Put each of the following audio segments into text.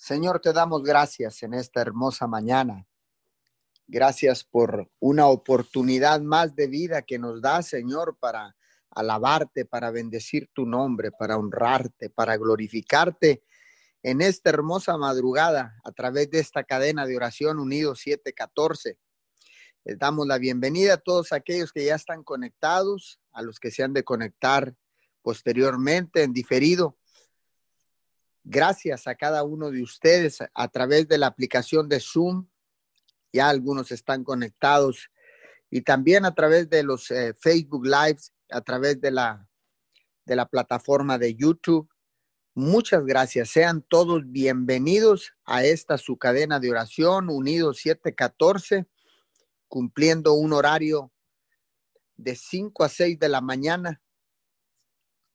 Señor, te damos gracias en esta hermosa mañana. Gracias por una oportunidad más de vida que nos da, Señor, para alabarte, para bendecir tu nombre, para honrarte, para glorificarte en esta hermosa madrugada a través de esta cadena de oración Unido 714. Les damos la bienvenida a todos aquellos que ya están conectados, a los que se han de conectar posteriormente en diferido. Gracias a cada uno de ustedes a través de la aplicación de Zoom. Ya algunos están conectados y también a través de los eh, Facebook Lives, a través de la, de la plataforma de YouTube. Muchas gracias. Sean todos bienvenidos a esta su cadena de oración, Unidos 714, cumpliendo un horario de 5 a 6 de la mañana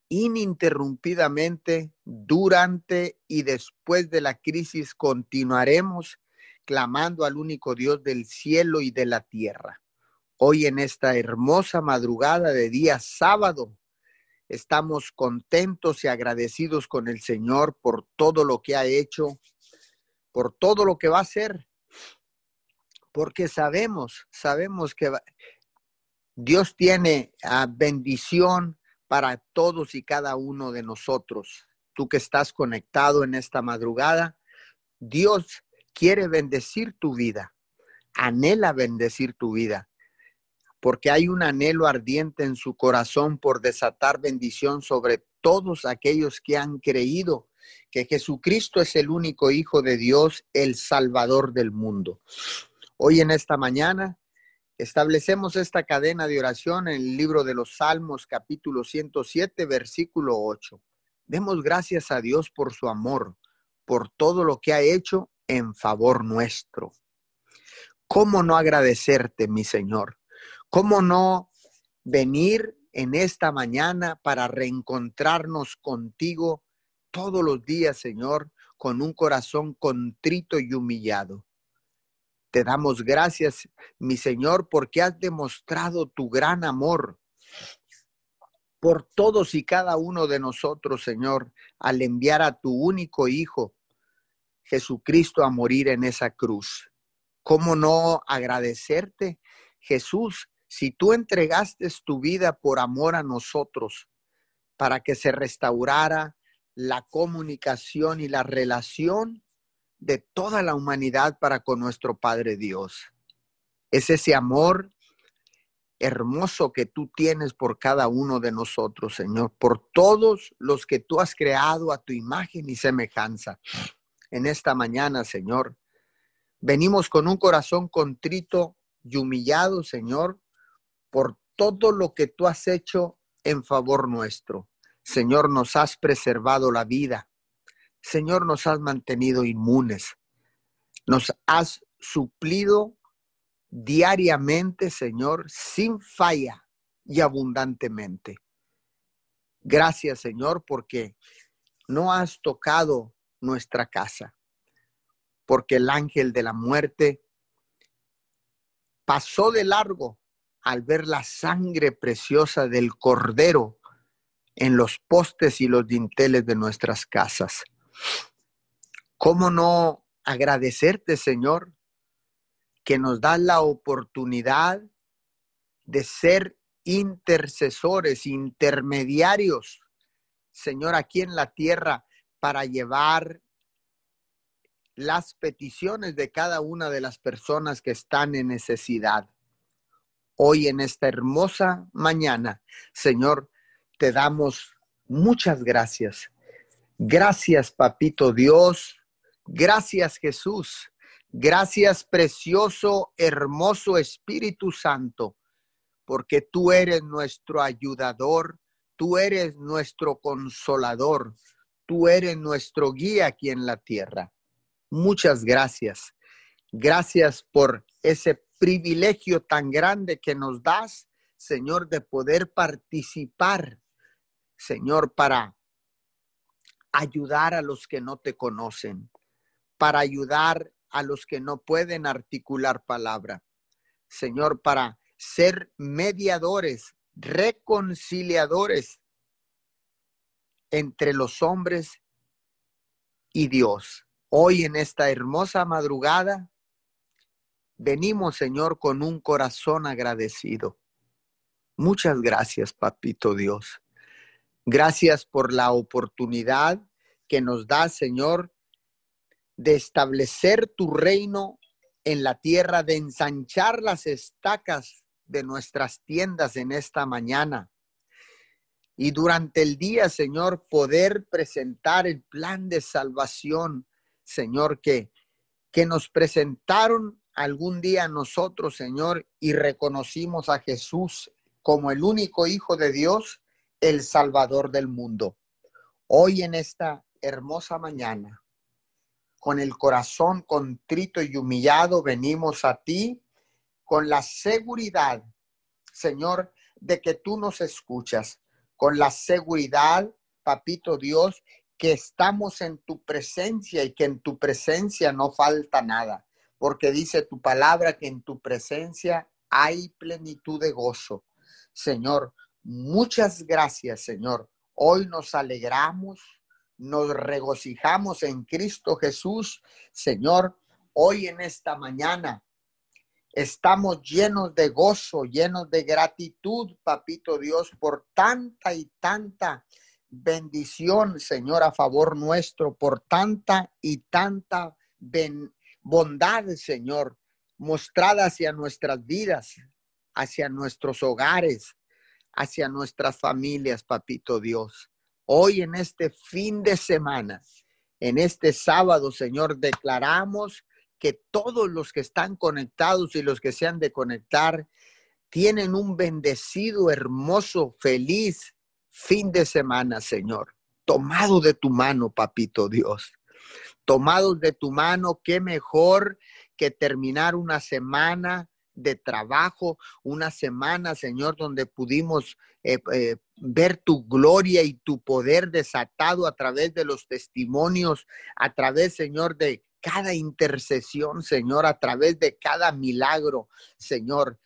ininterrumpidamente durante y después de la crisis continuaremos clamando al único Dios del cielo y de la tierra. Hoy en esta hermosa madrugada de día sábado, estamos contentos y agradecidos con el Señor por todo lo que ha hecho, por todo lo que va a hacer, porque sabemos, sabemos que Dios tiene ah, bendición para todos y cada uno de nosotros. Tú que estás conectado en esta madrugada, Dios quiere bendecir tu vida, anhela bendecir tu vida, porque hay un anhelo ardiente en su corazón por desatar bendición sobre todos aquellos que han creído que Jesucristo es el único Hijo de Dios, el Salvador del mundo. Hoy en esta mañana Establecemos esta cadena de oración en el libro de los Salmos, capítulo 107, versículo 8. Demos gracias a Dios por su amor, por todo lo que ha hecho en favor nuestro. ¿Cómo no agradecerte, mi Señor? ¿Cómo no venir en esta mañana para reencontrarnos contigo todos los días, Señor, con un corazón contrito y humillado? Te damos gracias, mi Señor, porque has demostrado tu gran amor por todos y cada uno de nosotros, Señor, al enviar a tu único Hijo, Jesucristo, a morir en esa cruz. ¿Cómo no agradecerte, Jesús, si tú entregaste tu vida por amor a nosotros, para que se restaurara la comunicación y la relación de toda la humanidad para con nuestro Padre Dios. Es ese amor hermoso que tú tienes por cada uno de nosotros, Señor, por todos los que tú has creado a tu imagen y semejanza. En esta mañana, Señor, venimos con un corazón contrito y humillado, Señor, por todo lo que tú has hecho en favor nuestro. Señor, nos has preservado la vida, Señor, nos has mantenido inmunes. Nos has suplido diariamente, Señor, sin falla y abundantemente. Gracias, Señor, porque no has tocado nuestra casa, porque el ángel de la muerte pasó de largo al ver la sangre preciosa del cordero en los postes y los dinteles de nuestras casas. ¿Cómo no agradecerte, Señor, que nos das la oportunidad de ser intercesores, intermediarios, Señor, aquí en la tierra para llevar las peticiones de cada una de las personas que están en necesidad. Hoy en esta hermosa mañana, Señor, te damos muchas gracias Gracias, papito Dios. Gracias, Jesús. Gracias, precioso, hermoso Espíritu Santo, porque tú eres nuestro ayudador, tú eres nuestro consolador, tú eres nuestro guía aquí en la tierra. Muchas gracias. Gracias por ese privilegio tan grande que nos das, Señor, de poder participar, Señor, para ayudar a los que no te conocen, para ayudar a los que no pueden articular palabra. Señor, para ser mediadores, reconciliadores entre los hombres y Dios. Hoy en esta hermosa madrugada, venimos, Señor, con un corazón agradecido. Muchas gracias, Papito Dios. Gracias por la oportunidad que nos da, Señor, de establecer tu reino en la tierra, de ensanchar las estacas de nuestras tiendas en esta mañana. Y durante el día, Señor, poder presentar el plan de salvación, Señor, que, que nos presentaron algún día nosotros, Señor, y reconocimos a Jesús como el único Hijo de Dios, el Salvador del mundo. Hoy en esta hermosa mañana, con el corazón contrito y humillado, venimos a ti con la seguridad, Señor, de que tú nos escuchas, con la seguridad, Papito Dios, que estamos en tu presencia y que en tu presencia no falta nada, porque dice tu palabra que en tu presencia hay plenitud de gozo. Señor, muchas gracias, Señor. Hoy nos alegramos, nos regocijamos en Cristo Jesús. Señor, hoy en esta mañana Estamos llenos de gozo, llenos de gratitud, papito Dios, por tanta y tanta bendición, Señor, a favor nuestro, por tanta y tanta bondad, Señor, mostrada hacia nuestras vidas, hacia nuestros hogares, hacia nuestras familias, papito Dios. Hoy en este fin de semana, en este sábado, Señor, declaramos que todos los que están conectados y los que se han de conectar tienen un bendecido, hermoso, feliz fin de semana, Señor. Tomado de tu mano, papito Dios. Tomados de tu mano, qué mejor que terminar una semana de trabajo, una semana, Señor, donde pudimos eh, eh, ver tu gloria y tu poder desatado a través de los testimonios, a través, Señor, de cada intercesión, Señor, a través de cada milagro, Señor.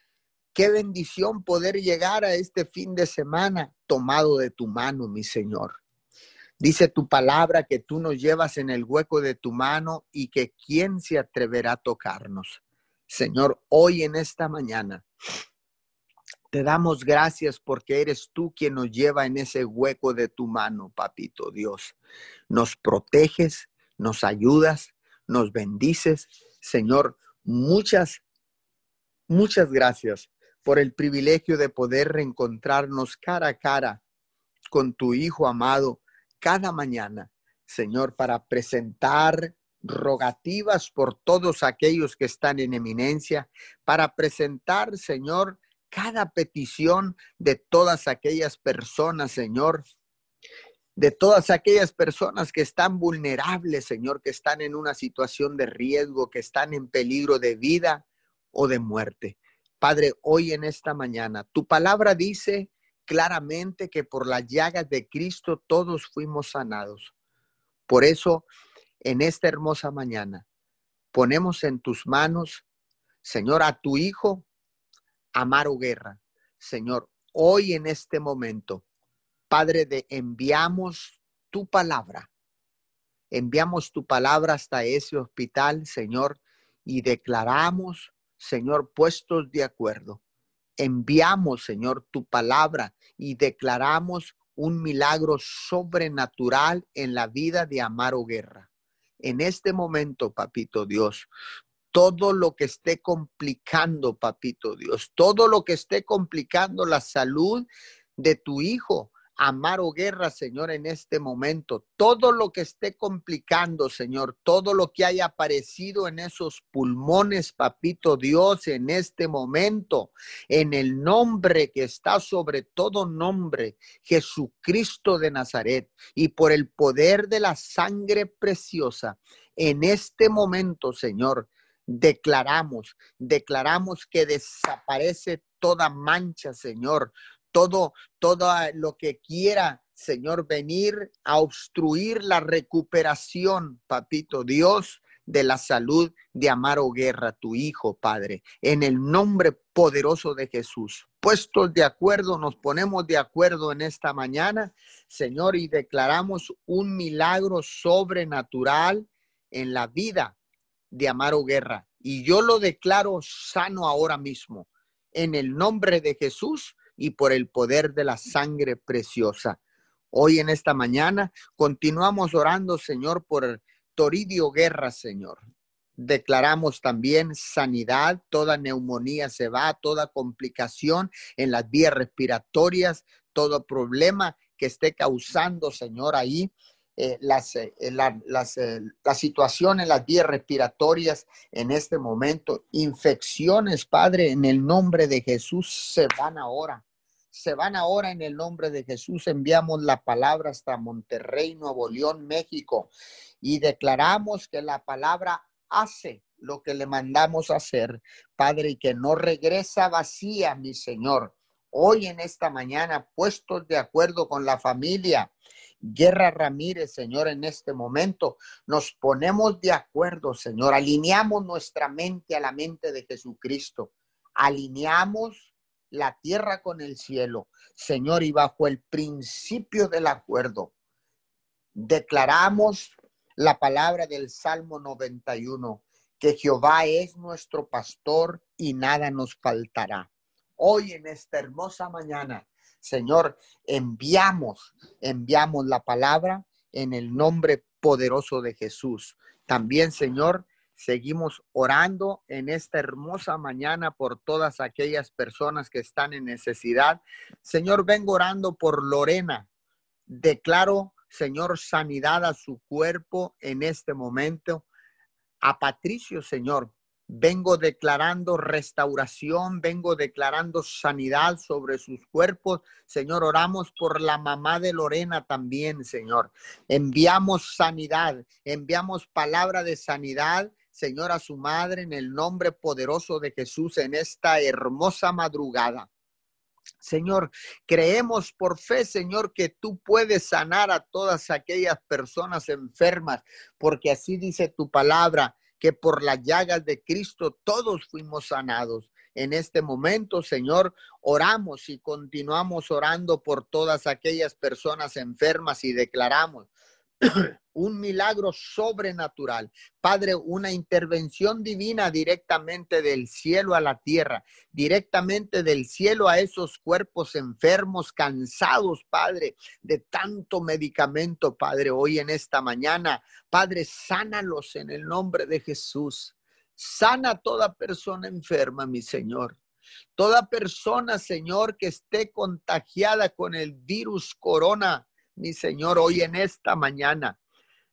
Qué bendición poder llegar a este fin de semana tomado de tu mano, mi Señor. Dice tu palabra que tú nos llevas en el hueco de tu mano y que quién se atreverá a tocarnos. Señor, hoy en esta mañana te damos gracias porque eres tú quien nos lleva en ese hueco de tu mano, papito Dios. Nos proteges, nos ayudas, nos bendices. Señor, muchas, muchas gracias por el privilegio de poder reencontrarnos cara a cara con tu Hijo amado cada mañana, Señor, para presentar rogativas por todos aquellos que están en eminencia, para presentar, Señor, cada petición de todas aquellas personas, Señor, de todas aquellas personas que están vulnerables, Señor, que están en una situación de riesgo, que están en peligro de vida o de muerte. Padre, hoy en esta mañana, tu palabra dice claramente que por las llagas de Cristo todos fuimos sanados. Por eso, en esta hermosa mañana, ponemos en tus manos, Señor, a tu Hijo, Amaro Guerra. Señor, hoy en este momento, Padre, de enviamos tu palabra. Enviamos tu palabra hasta ese hospital, Señor, y declaramos, Señor, puestos de acuerdo. Enviamos, Señor, tu palabra y declaramos un milagro sobrenatural en la vida de Amaro Guerra. En este momento, papito Dios, todo lo que esté complicando, papito Dios, todo lo que esté complicando la salud de tu hijo, Amaro Guerra, Señor, en este momento. Todo lo que esté complicando, Señor, todo lo que haya aparecido en esos pulmones, papito Dios, en este momento, en el nombre que está sobre todo nombre, Jesucristo de Nazaret, y por el poder de la sangre preciosa, en este momento, Señor, declaramos, declaramos que desaparece toda mancha, Señor, todo, todo lo que quiera, Señor, venir a obstruir la recuperación, papito Dios, de la salud de Amaro Guerra, tu hijo, Padre, en el nombre poderoso de Jesús. Puestos de acuerdo, nos ponemos de acuerdo en esta mañana, Señor, y declaramos un milagro sobrenatural en la vida de Amaro Guerra. Y yo lo declaro sano ahora mismo, en el nombre de Jesús y por el poder de la sangre preciosa. Hoy en esta mañana continuamos orando, Señor, por Toridio Guerra, Señor. Declaramos también sanidad, toda neumonía se va, toda complicación en las vías respiratorias, todo problema que esté causando, Señor, ahí eh, las, eh, la, las, eh, la situación en las vías respiratorias en este momento. Infecciones, Padre, en el nombre de Jesús se van ahora. Se van ahora en el nombre de Jesús. Enviamos la palabra hasta Monterrey, Nuevo León, México, y declaramos que la palabra hace lo que le mandamos hacer, Padre, y que no regresa vacía, mi Señor. Hoy en esta mañana, puestos de acuerdo con la familia, Guerra Ramírez, Señor, en este momento nos ponemos de acuerdo, Señor, alineamos nuestra mente a la mente de Jesucristo, alineamos la tierra con el cielo, Señor, y bajo el principio del acuerdo, declaramos la palabra del Salmo 91, que Jehová es nuestro pastor y nada nos faltará. Hoy en esta hermosa mañana Señor, enviamos, enviamos la palabra en el nombre poderoso de Jesús. También, Señor, seguimos orando en esta hermosa mañana por todas aquellas personas que están en necesidad. Señor, vengo orando por Lorena. Declaro, Señor, sanidad a su cuerpo en este momento. A Patricio, Señor, Vengo declarando restauración, vengo declarando sanidad sobre sus cuerpos. Señor, oramos por la mamá de Lorena también, Señor. Enviamos sanidad, enviamos palabra de sanidad, Señor, a su madre en el nombre poderoso de Jesús en esta hermosa madrugada. Señor, creemos por fe, Señor, que tú puedes sanar a todas aquellas personas enfermas, porque así dice tu palabra que por las llagas de Cristo todos fuimos sanados. En este momento, Señor, oramos y continuamos orando por todas aquellas personas enfermas y declaramos un milagro sobrenatural. Padre, una intervención divina directamente del cielo a la tierra, directamente del cielo a esos cuerpos enfermos, cansados, Padre, de tanto medicamento, Padre, hoy en esta mañana. Padre, sánalos en el nombre de Jesús. Sana toda persona enferma, mi Señor. Toda persona, Señor, que esté contagiada con el virus corona, mi Señor, hoy en esta mañana.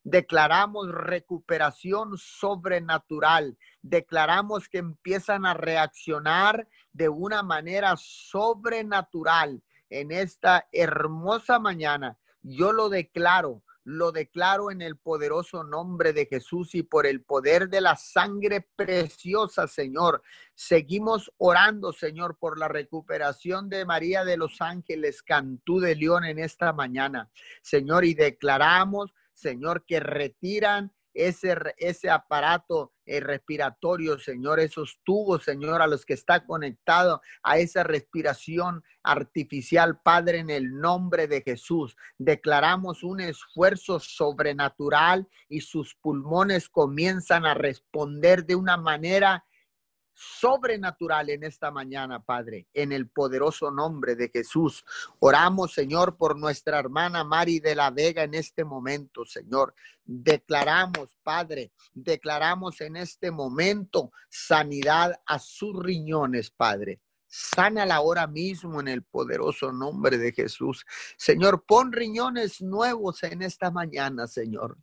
Declaramos recuperación sobrenatural. Declaramos que empiezan a reaccionar de una manera sobrenatural en esta hermosa mañana. Yo lo declaro lo declaro en el poderoso nombre de Jesús y por el poder de la sangre preciosa, Señor. Seguimos orando, Señor, por la recuperación de María de los Ángeles, Cantú de León en esta mañana. Señor, y declaramos, Señor, que retiran ese, ese aparato eh, respiratorio, Señor, esos tubos, Señor, a los que está conectado a esa respiración artificial, Padre, en el nombre de Jesús. Declaramos un esfuerzo sobrenatural y sus pulmones comienzan a responder de una manera sobrenatural en esta mañana, Padre, en el poderoso nombre de Jesús. Oramos, Señor, por nuestra hermana Mari de la Vega en este momento, Señor. Declaramos, Padre, declaramos en este momento sanidad a sus riñones, Padre. Sánala ahora mismo en el poderoso nombre de Jesús. Señor, pon riñones nuevos en esta mañana, Señor.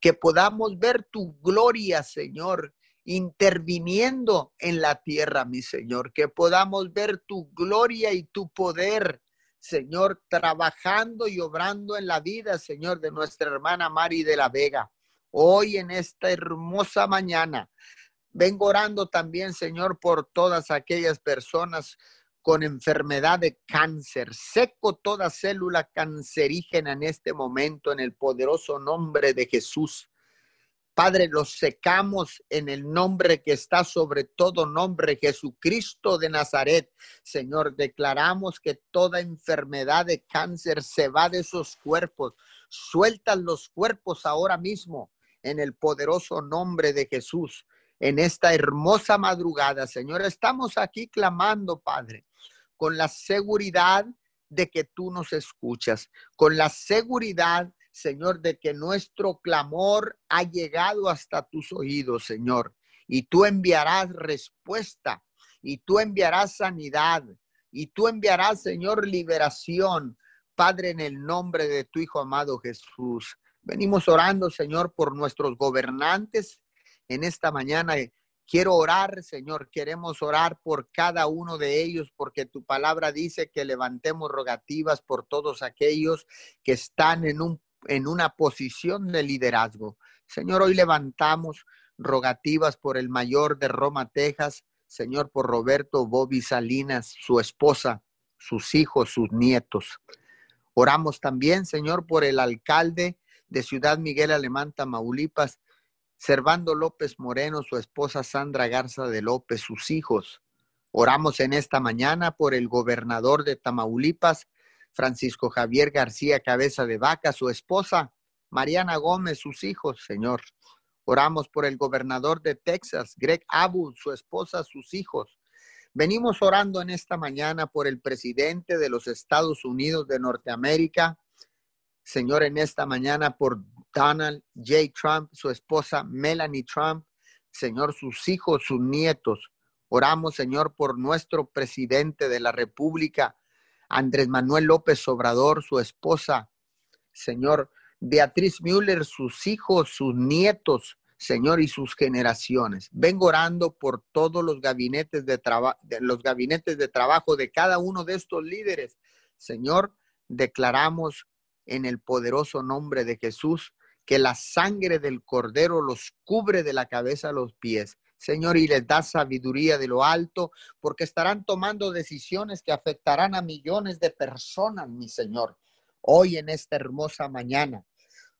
Que podamos ver tu gloria, Señor, interviniendo en la tierra, mi Señor, que podamos ver tu gloria y tu poder, Señor, trabajando y obrando en la vida, Señor, de nuestra hermana Mari de la Vega. Hoy en esta hermosa mañana, vengo orando también, Señor, por todas aquellas personas con enfermedad de cáncer. Seco toda célula cancerígena en este momento en el poderoso nombre de Jesús. Padre, los secamos en el nombre que está sobre todo nombre, Jesucristo de Nazaret. Señor, declaramos que toda enfermedad de cáncer se va de esos cuerpos. Sueltan los cuerpos ahora mismo en el poderoso nombre de Jesús, en esta hermosa madrugada, Señor. Estamos aquí clamando, Padre, con la seguridad de que tú nos escuchas, con la seguridad, Señor, de que nuestro clamor ha llegado hasta tus oídos, Señor, y tú enviarás respuesta, y tú enviarás sanidad, y tú enviarás, Señor, liberación, Padre, en el nombre de tu Hijo amado Jesús. Venimos orando, Señor, por nuestros gobernantes en esta mañana. Quiero orar, Señor, queremos orar por cada uno de ellos, porque tu palabra dice que levantemos rogativas por todos aquellos que están en, un, en una posición de liderazgo. Señor, hoy levantamos rogativas por el mayor de Roma, Texas, Señor, por Roberto Bobby Salinas, su esposa, sus hijos, sus nietos. Oramos también, Señor, por el alcalde de Ciudad Miguel Alemán, Tamaulipas, Servando López Moreno, su esposa Sandra Garza de López, sus hijos. Oramos en esta mañana por el gobernador de Tamaulipas, Francisco Javier García Cabeza de Vaca, su esposa, Mariana Gómez, sus hijos, Señor. Oramos por el gobernador de Texas, Greg Abu, su esposa, sus hijos. Venimos orando en esta mañana por el presidente de los Estados Unidos de Norteamérica, Señor, en esta mañana por Donald J. Trump, su esposa Melanie Trump, Señor, sus hijos, sus nietos. Oramos, Señor, por nuestro presidente de la República, Andrés Manuel López Obrador, su esposa, Señor, Beatriz Müller, sus hijos, sus nietos, Señor, y sus generaciones. Vengo orando por todos los gabinetes de, los gabinetes de trabajo de cada uno de estos líderes. Señor, declaramos en el poderoso nombre de Jesús que la sangre del cordero los cubre de la cabeza a los pies. Señor, y les da sabiduría de lo alto, porque estarán tomando decisiones que afectarán a millones de personas, mi Señor, hoy en esta hermosa mañana.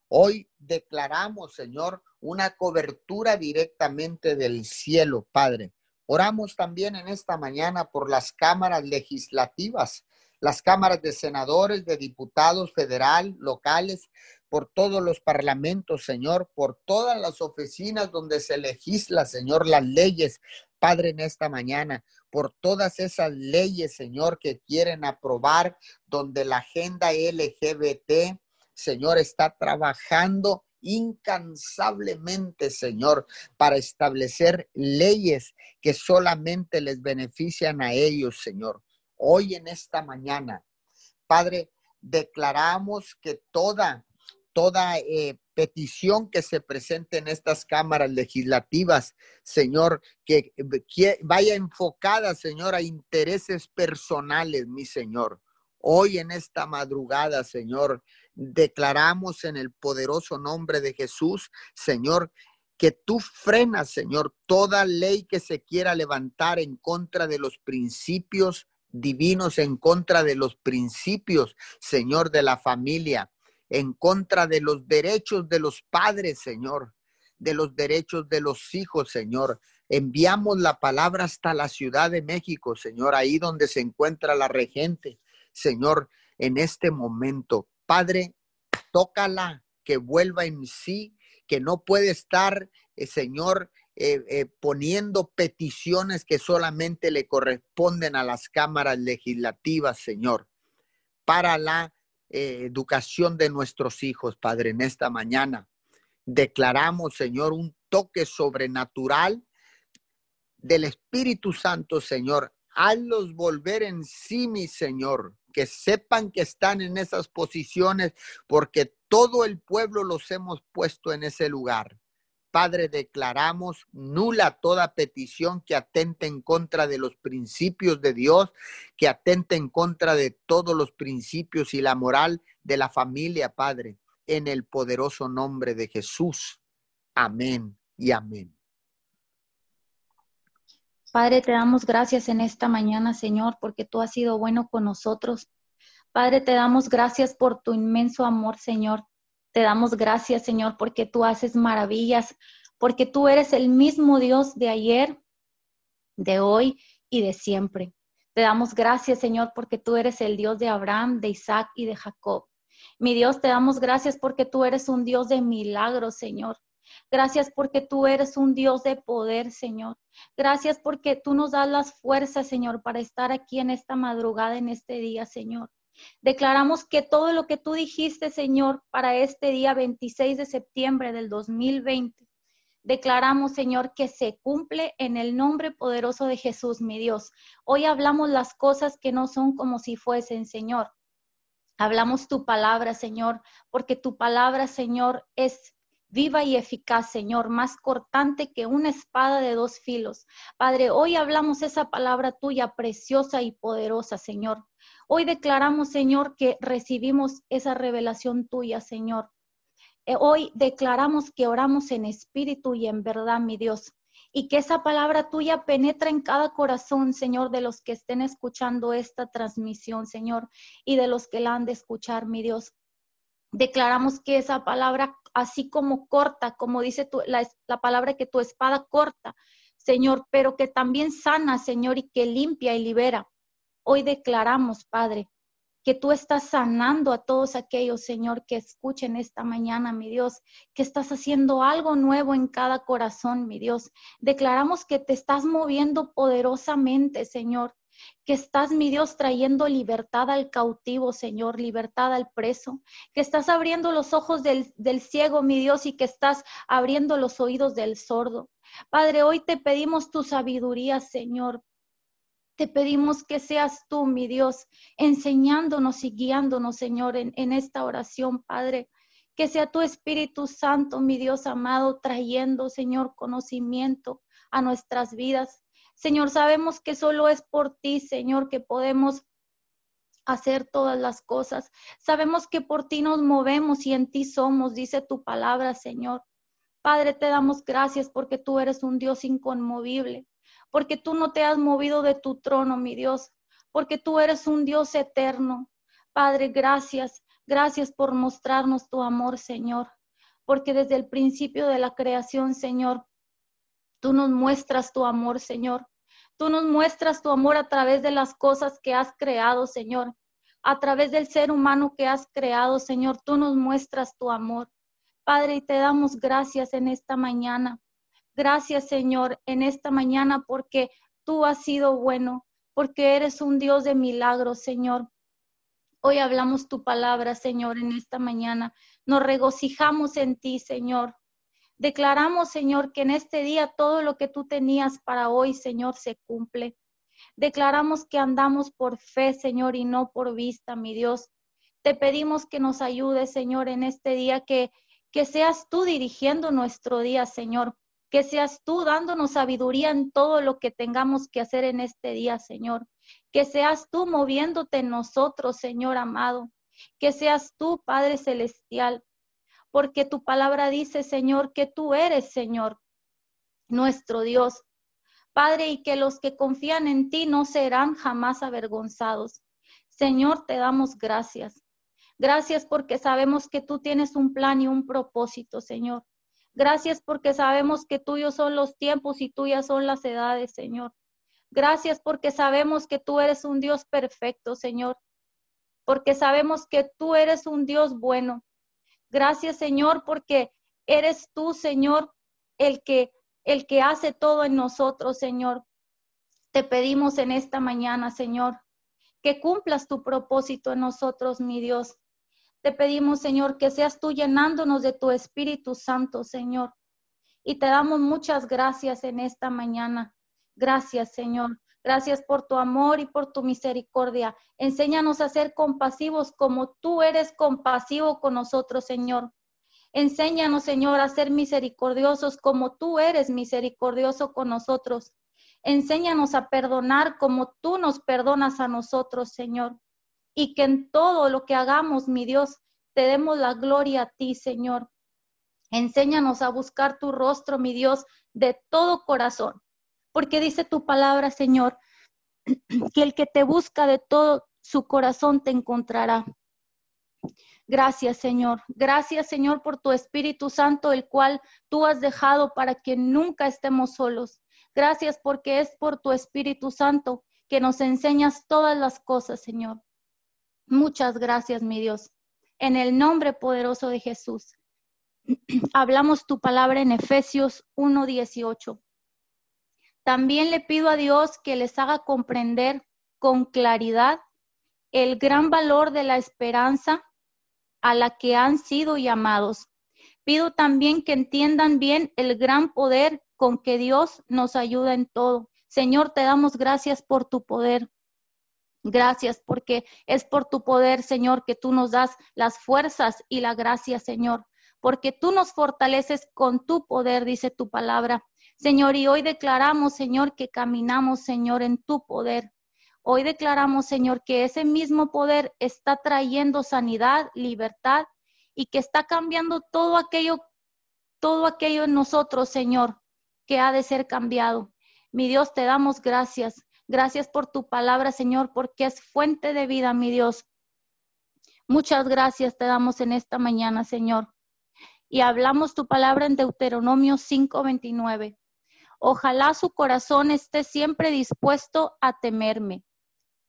Hoy declaramos, Señor, una cobertura directamente del cielo, Padre. Oramos también en esta mañana por las cámaras legislativas, las cámaras de senadores, de diputados federal, locales, por todos los parlamentos, Señor, por todas las oficinas donde se legisla, Señor, las leyes, Padre, en esta mañana, por todas esas leyes, Señor, que quieren aprobar, donde la agenda LGBT, Señor, está trabajando incansablemente, Señor, para establecer leyes que solamente les benefician a ellos, Señor. Hoy en esta mañana, Padre, declaramos que toda, toda eh, petición que se presente en estas cámaras legislativas, Señor, que, que vaya enfocada, Señor, a intereses personales, mi Señor. Hoy en esta madrugada, Señor, declaramos en el poderoso nombre de Jesús, Señor, que tú frenas, Señor, toda ley que se quiera levantar en contra de los principios divinos, en contra de los principios, Señor, de la familia, en contra de los derechos de los padres, Señor, de los derechos de los hijos, Señor. Enviamos la palabra hasta la Ciudad de México, Señor, ahí donde se encuentra la regente, Señor, en este momento. Padre, tócala, que vuelva en sí, que no puede estar, eh, Señor, eh, eh, poniendo peticiones que solamente le corresponden a las cámaras legislativas, Señor, para la educación de nuestros hijos, Padre, en esta mañana. Declaramos, Señor, un toque sobrenatural del Espíritu Santo, Señor. Hazlos volver en sí, mi Señor que sepan que están en esas posiciones porque todo el pueblo los hemos puesto en ese lugar. Padre, declaramos nula toda petición que atente en contra de los principios de Dios, que atente en contra de todos los principios y la moral de la familia, Padre, en el poderoso nombre de Jesús. Amén y amén. Padre, te damos gracias en esta mañana, Señor, porque tú has sido bueno con nosotros. Padre, te damos gracias por tu inmenso amor, Señor. Te damos gracias, Señor, porque tú haces maravillas, porque tú eres el mismo Dios de ayer, de hoy y de siempre. Te damos gracias, Señor, porque tú eres el Dios de Abraham, de Isaac y de Jacob. Mi Dios, te damos gracias porque tú eres un Dios de milagros, Señor. Gracias porque tú eres un Dios de poder, Señor. Gracias porque tú nos das las fuerzas, Señor, para estar aquí en esta madrugada, en este día, Señor. Declaramos que todo lo que tú dijiste, Señor, para este día 26 de septiembre del 2020, declaramos, Señor, que se cumple en el nombre poderoso de Jesús, mi Dios. Hoy hablamos las cosas que no son como si fuesen, Señor. Hablamos tu palabra, Señor, porque tu palabra, Señor, es viva y eficaz, Señor, más cortante que una espada de dos filos. Padre, hoy hablamos esa palabra tuya preciosa y poderosa, Señor. Hoy declaramos, Señor, que recibimos esa revelación tuya, Señor. Eh, hoy declaramos que oramos en espíritu y en verdad, mi Dios y que esa palabra tuya penetra en cada corazón, Señor, de los que estén escuchando esta transmisión, Señor, y de los que la han de escuchar, mi Dios. Declaramos que esa palabra, así como corta, como dice la palabra que tu espada corta, Señor, pero que también sana, Señor, y que limpia y libera. Hoy declaramos, Padre, que tú estás sanando a todos aquellos, Señor, que escuchen esta mañana, mi Dios, que estás haciendo algo nuevo en cada corazón, mi Dios. Declaramos que te estás moviendo poderosamente, Señor, que estás, mi Dios, trayendo libertad al cautivo, Señor, libertad al preso, que estás abriendo los ojos del, del, ciego, mi Dios, y que estás abriendo los oídos del sordo. Padre, hoy te pedimos tu sabiduría, Señor, te pedimos que seas tú, mi Dios, enseñándonos y guiándonos, Señor, en, esta oración, Padre. Que sea tu Espíritu Santo, mi Dios amado, trayendo, Señor, conocimiento a nuestras vidas. Señor, sabemos que solo es por ti, Señor, que podemos hacer todas las cosas. Sabemos que por ti nos movemos y en ti somos, dice tu palabra, Señor. Padre, te damos gracias porque tú eres un Dios inconmovible porque tú no te has movido de tu trono, mi Dios, porque tú eres un Dios eterno. Padre, gracias, gracias por mostrarnos tu amor, Señor, porque desde el principio de la creación, Señor, tú nos muestras tu amor, Señor. Tú nos muestras tu amor a través de las cosas que has creado, Señor. A través del ser humano que has creado, Señor, tú nos muestras tu amor. Padre, y te damos gracias en esta mañana. Gracias, Señor, en esta mañana porque tú has sido bueno, porque eres un Dios de milagros, Señor. Hoy hablamos tu palabra, Señor, en esta mañana. Nos regocijamos en ti, Señor. Declaramos, Señor, que en este día todo lo que tú tenías para hoy, Señor, se cumple. Declaramos que andamos por fe, Señor, y no por vista, mi Dios. Te pedimos que nos ayudes, Señor, en este día, que, que seas tú dirigiendo nuestro día, Señor que seas tú dándonos sabiduría en todo lo que tengamos que hacer en este día, Señor. Que seas tú moviéndote en nosotros, Señor amado. Que seas tú, Padre Celestial. Porque tu palabra dice, Señor, que tú eres, Señor, nuestro Dios. Padre, y que los que confían en ti no serán jamás avergonzados. Señor, te damos gracias. Gracias porque sabemos que tú tienes un plan y un propósito, Señor. Gracias porque sabemos que tuyos son los tiempos y tuyas son las edades, Señor. Gracias porque sabemos que tú eres un Dios perfecto, Señor. Porque sabemos que tú eres un Dios bueno. Gracias, Señor, porque eres tú, Señor, el que el que hace todo en nosotros, Señor. Te pedimos en esta mañana, Señor, que cumplas tu propósito en nosotros, mi Dios. Te pedimos, Señor, que seas tú llenándonos de tu Espíritu Santo, Señor. Y te damos muchas gracias en esta mañana. Gracias, Señor. Gracias por tu amor y por tu misericordia. Enséñanos a ser compasivos como tú eres compasivo con nosotros, Señor. Enséñanos, Señor, a ser misericordiosos como tú eres misericordioso con nosotros. Enséñanos a perdonar como tú nos perdonas a nosotros, Señor y que en todo lo que hagamos, mi Dios, te demos la gloria a ti, Señor. Enséñanos a buscar tu rostro, mi Dios, de todo corazón, porque dice tu palabra, Señor, que el que te busca de todo su corazón te encontrará. Gracias, Señor. Gracias, Señor, por tu Espíritu Santo, el cual tú has dejado para que nunca estemos solos. Gracias porque es por tu Espíritu Santo que nos enseñas todas las cosas, Señor. Muchas gracias, mi Dios. En el nombre poderoso de Jesús. hablamos tu palabra en Efesios 1:18. También le pido a Dios que les haga comprender con claridad el gran valor de la esperanza a la que han sido llamados. Pido también que entiendan bien el gran poder con que Dios nos ayuda en todo. Señor, te damos gracias por tu poder. Gracias porque es por tu poder, Señor, que tú nos das las fuerzas y la gracia, Señor, porque tú nos fortaleces con tu poder, dice tu palabra. Señor, y hoy declaramos, Señor, que caminamos, Señor, en tu poder. Hoy declaramos, Señor, que ese mismo poder está trayendo sanidad, libertad y que está cambiando todo aquello, todo aquello en nosotros, Señor, que ha de ser cambiado. Mi Dios, te damos gracias. Gracias por tu palabra, Señor, porque es fuente de vida, mi Dios. Muchas gracias te damos en esta mañana, Señor. Y hablamos tu palabra en Deuteronomio 5:29. Ojalá su corazón esté siempre dispuesto a temerme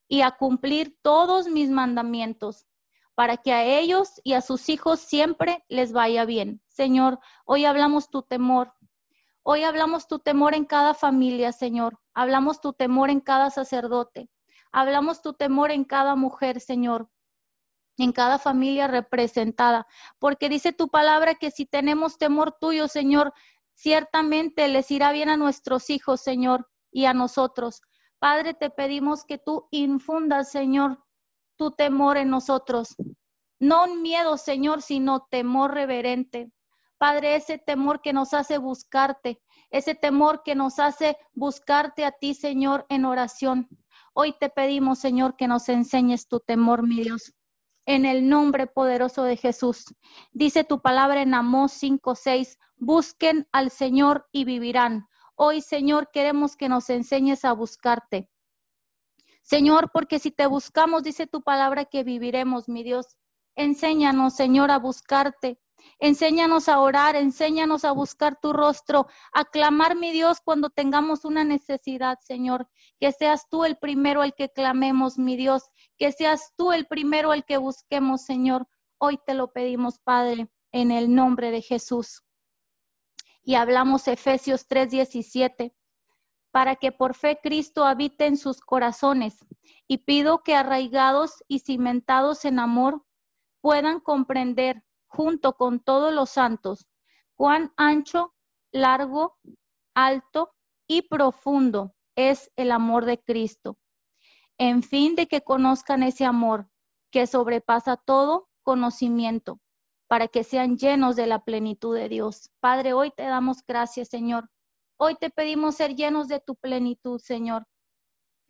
y a cumplir todos mis mandamientos, para que a ellos y a sus hijos siempre les vaya bien. Señor, hoy hablamos tu temor. Hoy hablamos tu temor en cada familia, Señor. Hablamos tu temor en cada sacerdote. Hablamos tu temor en cada mujer, Señor. En cada familia representada. Porque dice tu palabra que si tenemos temor tuyo, Señor, ciertamente les irá bien a nuestros hijos, Señor, y a nosotros. Padre, te pedimos que tú infundas, Señor, tu temor en nosotros. No un miedo, Señor, sino temor reverente. Padre, ese temor que nos hace buscarte, ese temor que nos hace buscarte a ti, Señor, en oración. Hoy te pedimos, Señor, que nos enseñes tu temor, mi Dios. En el nombre poderoso de Jesús. Dice tu palabra en Amós 5:6, busquen al Señor y vivirán. Hoy, Señor, queremos que nos enseñes a buscarte. Señor, porque si te buscamos, dice tu palabra que viviremos, mi Dios. Enséñanos, Señor, a buscarte. Enséñanos a orar, enséñanos a buscar tu rostro, a clamar, mi Dios, cuando tengamos una necesidad, Señor. Que seas tú el primero al que clamemos, mi Dios. Que seas tú el primero al que busquemos, Señor. Hoy te lo pedimos, Padre, en el nombre de Jesús. Y hablamos Efesios 3:17 para que por fe Cristo habite en sus corazones. Y pido que arraigados y cimentados en amor puedan comprender junto con todos los santos, cuán ancho, largo, alto y profundo es el amor de Cristo. En fin de que conozcan ese amor que sobrepasa todo conocimiento, para que sean llenos de la plenitud de Dios. Padre, hoy te damos gracias, Señor. Hoy te pedimos ser llenos de tu plenitud, Señor.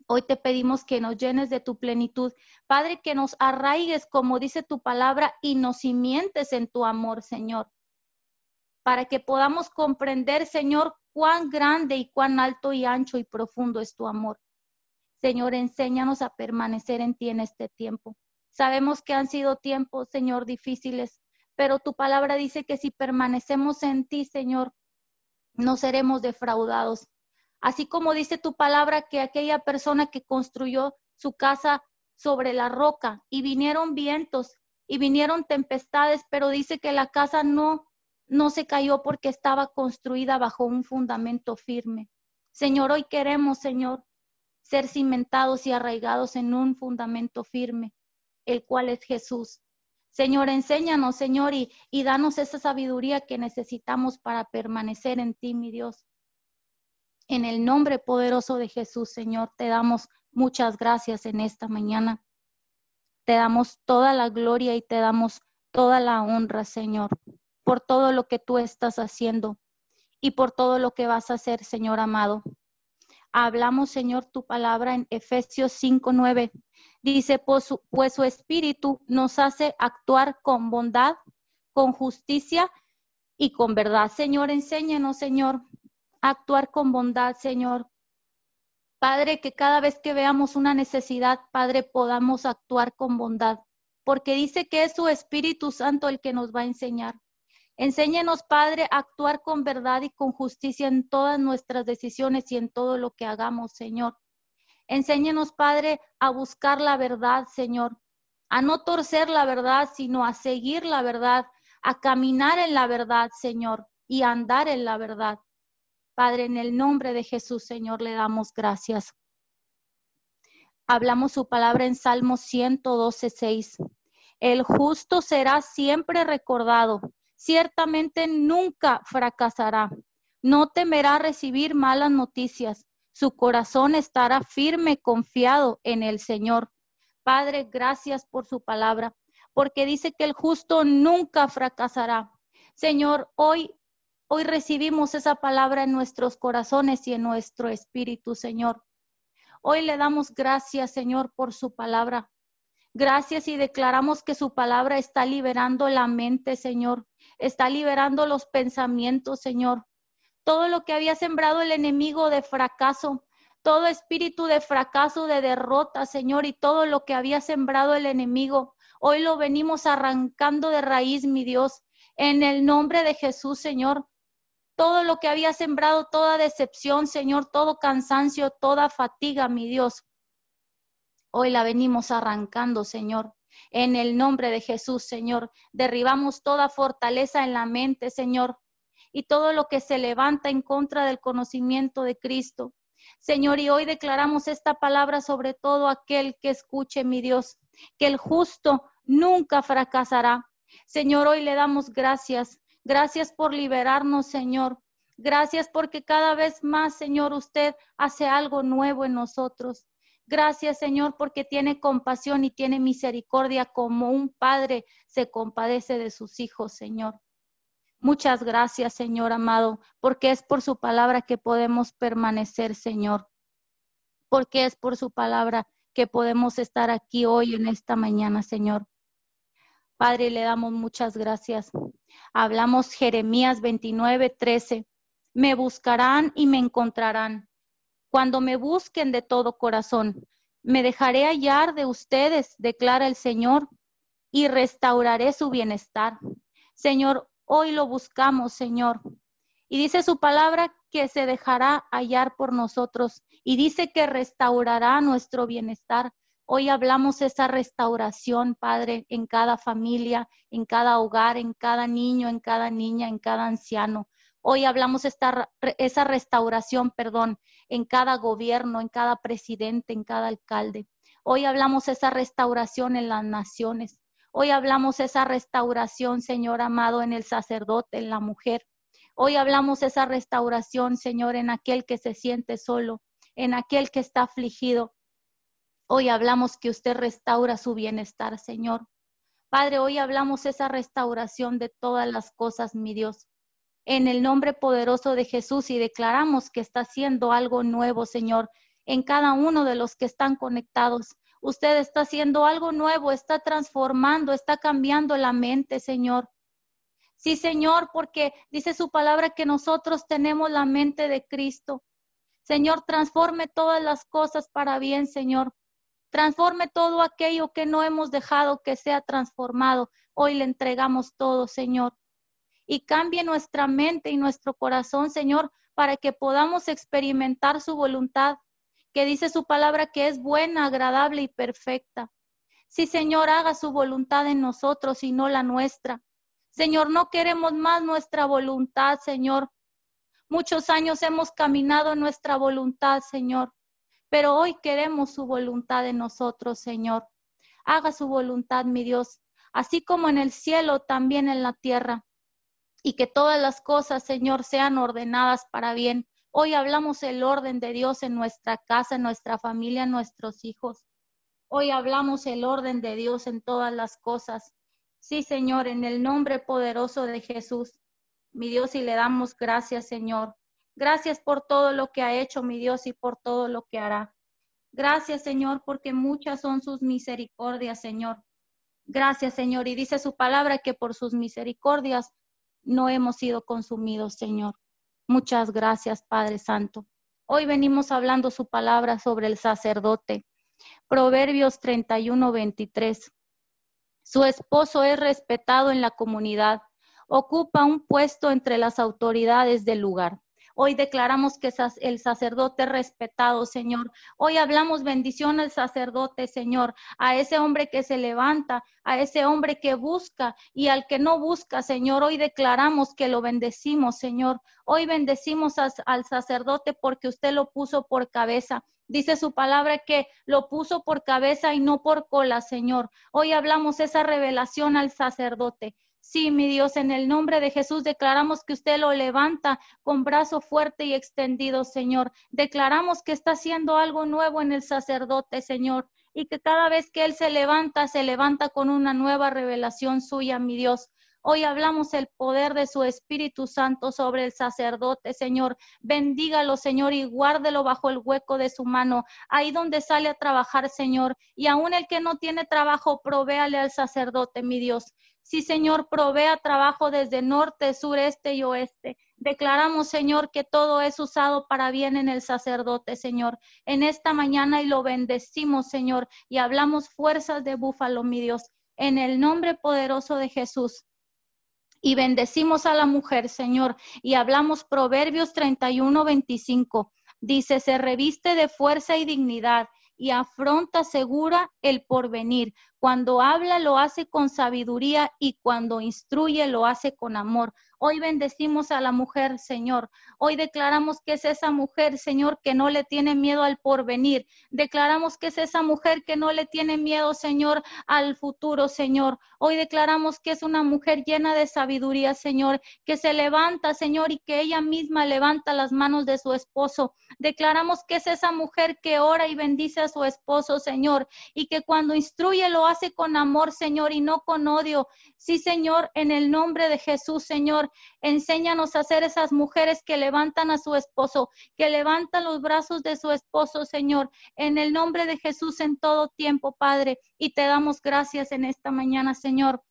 Hoy te pedimos que nos llenes de tu plenitud. Padre, que nos arraigues, como dice tu palabra, y nos simientes en tu amor, Señor. Para que podamos comprender, Señor, cuán grande y cuán alto y ancho y profundo es tu amor. Señor, enséñanos a permanecer en ti en este tiempo. Sabemos que han sido tiempos, Señor, difíciles, pero tu palabra dice que si permanecemos en ti, Señor, no seremos defraudados. Así como dice tu palabra que aquella persona que construyó su casa sobre la roca y vinieron vientos y vinieron tempestades, pero dice que la casa no no se cayó porque estaba construida bajo un fundamento firme. Señor, hoy queremos, Señor, ser cimentados y arraigados en un fundamento firme, el cual es Jesús. Señor, enséñanos, Señor, y, y danos esa sabiduría que necesitamos para permanecer en ti, mi Dios. En el nombre poderoso de Jesús, Señor, te damos muchas gracias en esta mañana. Te damos toda la gloria y te damos toda la honra, Señor, por todo lo que tú estás haciendo y por todo lo que vas a hacer, Señor amado. Hablamos, Señor, tu palabra en Efesios 5:9. Dice, pues su, pues su espíritu nos hace actuar con bondad, con justicia y con verdad. Señor, enséñanos, Señor, actuar con bondad, Señor. Padre, que cada vez que veamos una necesidad, Padre, podamos actuar con bondad, porque dice que es su Espíritu Santo el que nos va a enseñar. Enséñenos, Padre, a actuar con verdad y con justicia en todas nuestras decisiones y en todo lo que hagamos, Señor. Enséñenos, Padre, a buscar la verdad, Señor, a no torcer la verdad, sino a seguir la verdad, a caminar en la verdad, Señor, y a andar en la verdad. Padre, en el nombre de Jesús, Señor, le damos gracias. Hablamos su palabra en Salmo 112, 6. El justo será siempre recordado, ciertamente nunca fracasará. No temerá recibir malas noticias. Su corazón estará firme, confiado en el Señor. Padre, gracias por su palabra, porque dice que el justo nunca fracasará. Señor, hoy hoy recibimos esa palabra en nuestros corazones y en nuestro espíritu, Señor. Hoy le damos gracias, Señor, por su palabra. Gracias y declaramos que su palabra está liberando la mente, Señor. Está liberando los pensamientos, Señor. Todo lo que había sembrado el enemigo de fracaso, todo espíritu de fracaso, de derrota, Señor, y todo lo que había sembrado el enemigo, hoy lo venimos arrancando de raíz, mi Dios. En el nombre de Jesús, Señor, todo lo que había sembrado, toda decepción, Señor, todo cansancio, toda fatiga, mi Dios. Hoy la venimos arrancando, Señor. En el nombre de Jesús, Señor, derribamos toda fortaleza en la mente, Señor, y todo lo que se levanta en contra del conocimiento de Cristo. Señor, y hoy declaramos esta palabra sobre todo aquel que escuche, mi Dios, que el justo nunca fracasará. Señor, hoy le damos gracias Gracias por liberarnos, Señor. Gracias porque cada vez más, Señor, usted hace algo nuevo en nosotros. Gracias, Señor, porque tiene compasión y tiene misericordia como un padre se compadece de sus hijos, Señor. Muchas gracias, Señor amado, porque es por su palabra que podemos permanecer, Señor. Porque es por su palabra que podemos estar aquí hoy en esta mañana, Señor. Padre, le damos muchas gracias. Hablamos Jeremías 29, 13. Me buscarán y me encontrarán. Cuando me busquen de todo corazón, me dejaré hallar de ustedes, declara el Señor, y restauraré su bienestar. Señor, hoy lo buscamos, Señor. Y dice su palabra que se dejará hallar por nosotros y dice que restaurará nuestro bienestar. Hoy hablamos esa restauración, Padre, en cada familia, en cada hogar, en cada niño, en cada niña, en cada anciano. Hoy hablamos esa restauración, perdón, en cada gobierno, en cada presidente, en cada alcalde. Hoy hablamos esa restauración en las naciones. Hoy hablamos esa restauración, Señor amado, en el sacerdote, en la mujer. Hoy hablamos esa restauración, Señor, en aquel que se siente solo, en aquel que está afligido, Hoy hablamos que usted restaura su bienestar, Señor. Padre, hoy hablamos esa restauración de todas las cosas, mi Dios. En el nombre poderoso de Jesús y declaramos que está haciendo algo nuevo, Señor, en cada uno de los que están conectados. Usted está haciendo algo nuevo, está transformando, está cambiando la mente, Señor. Sí, Señor, porque dice su palabra que nosotros tenemos la mente de Cristo. Señor, transforme todas las cosas para bien, Señor. Transforme todo aquello que no hemos dejado que sea transformado. Hoy le entregamos todo, Señor. Y cambie nuestra mente y nuestro corazón, Señor, para que podamos experimentar su voluntad, que dice su palabra que es buena, agradable y perfecta. Sí, Señor, haga su voluntad en nosotros y no la nuestra. Señor, no queremos más nuestra voluntad, Señor. Muchos años hemos caminado en nuestra voluntad, Señor pero hoy queremos su voluntad en nosotros, Señor. Haga su voluntad, mi Dios, así como en el cielo, también en la tierra. Y que todas las cosas, Señor, sean ordenadas para bien. Hoy hablamos el orden de Dios en nuestra casa, en nuestra familia, en nuestros hijos. Hoy hablamos el orden de Dios en todas las cosas. Sí, Señor, en el nombre poderoso de Jesús. Mi Dios, y le damos gracias, Señor. Gracias por todo lo que ha hecho mi Dios y por todo lo que hará. Gracias, Señor, porque muchas son sus misericordias, Señor. Gracias, Señor. Y dice su palabra que por sus misericordias no hemos sido consumidos, Señor. Muchas gracias, Padre Santo. Hoy venimos hablando su palabra sobre el sacerdote. Proverbios 31, 23. Su esposo es respetado en la comunidad, ocupa un puesto entre las autoridades del lugar Hoy declaramos que el sacerdote respetado, Señor. Hoy hablamos bendición al sacerdote, Señor, a ese hombre que se levanta, a ese hombre que busca y al que no busca, Señor. Hoy declaramos que lo bendecimos, Señor. Hoy bendecimos al sacerdote porque usted lo puso por cabeza. Dice su palabra que lo puso por cabeza y no por cola, Señor. Hoy hablamos esa revelación al sacerdote. Sí, mi Dios, en el nombre de Jesús declaramos que usted lo levanta con brazo fuerte y extendido, Señor. Declaramos que está haciendo algo nuevo en el sacerdote, Señor, y que cada vez que él se levanta, se levanta con una nueva revelación suya, mi Dios. Hoy hablamos el poder de su Espíritu Santo sobre el sacerdote, Señor. Bendígalo, Señor, y guárdelo bajo el hueco de su mano, ahí donde sale a trabajar, Señor. Y aún el que no tiene trabajo, provéale al sacerdote, mi Dios. Sí, Señor, provea trabajo desde norte, sureste y oeste. Declaramos, Señor, que todo es usado para bien en el sacerdote, Señor, en esta mañana y lo bendecimos, Señor, y hablamos fuerzas de búfalo, mi Dios, en el nombre poderoso de Jesús y bendecimos a la mujer, Señor, y hablamos Proverbios 31, 25. Dice, se reviste de fuerza y dignidad y afronta segura el porvenir. Cuando habla lo hace con sabiduría y cuando instruye lo hace con amor. Hoy bendecimos a la mujer, Señor. Hoy declaramos que es esa mujer, Señor, que no le tiene miedo al porvenir. Declaramos que es esa mujer que no le tiene miedo, Señor, al futuro, Señor. Hoy declaramos que es una mujer llena de sabiduría, Señor, que se levanta, Señor, y que ella misma levanta las manos de su esposo. Declaramos que es esa mujer que ora y bendice a su esposo, Señor, y que cuando instruye lo hace con amor, Señor, y no con odio. Sí, Señor, en el nombre de Jesús, Señor, enséñanos a ser esas mujeres que levantan a su esposo, que levantan los brazos de su esposo, Señor, en el nombre de Jesús en todo tiempo, Padre. Y te damos gracias en esta mañana, Señor.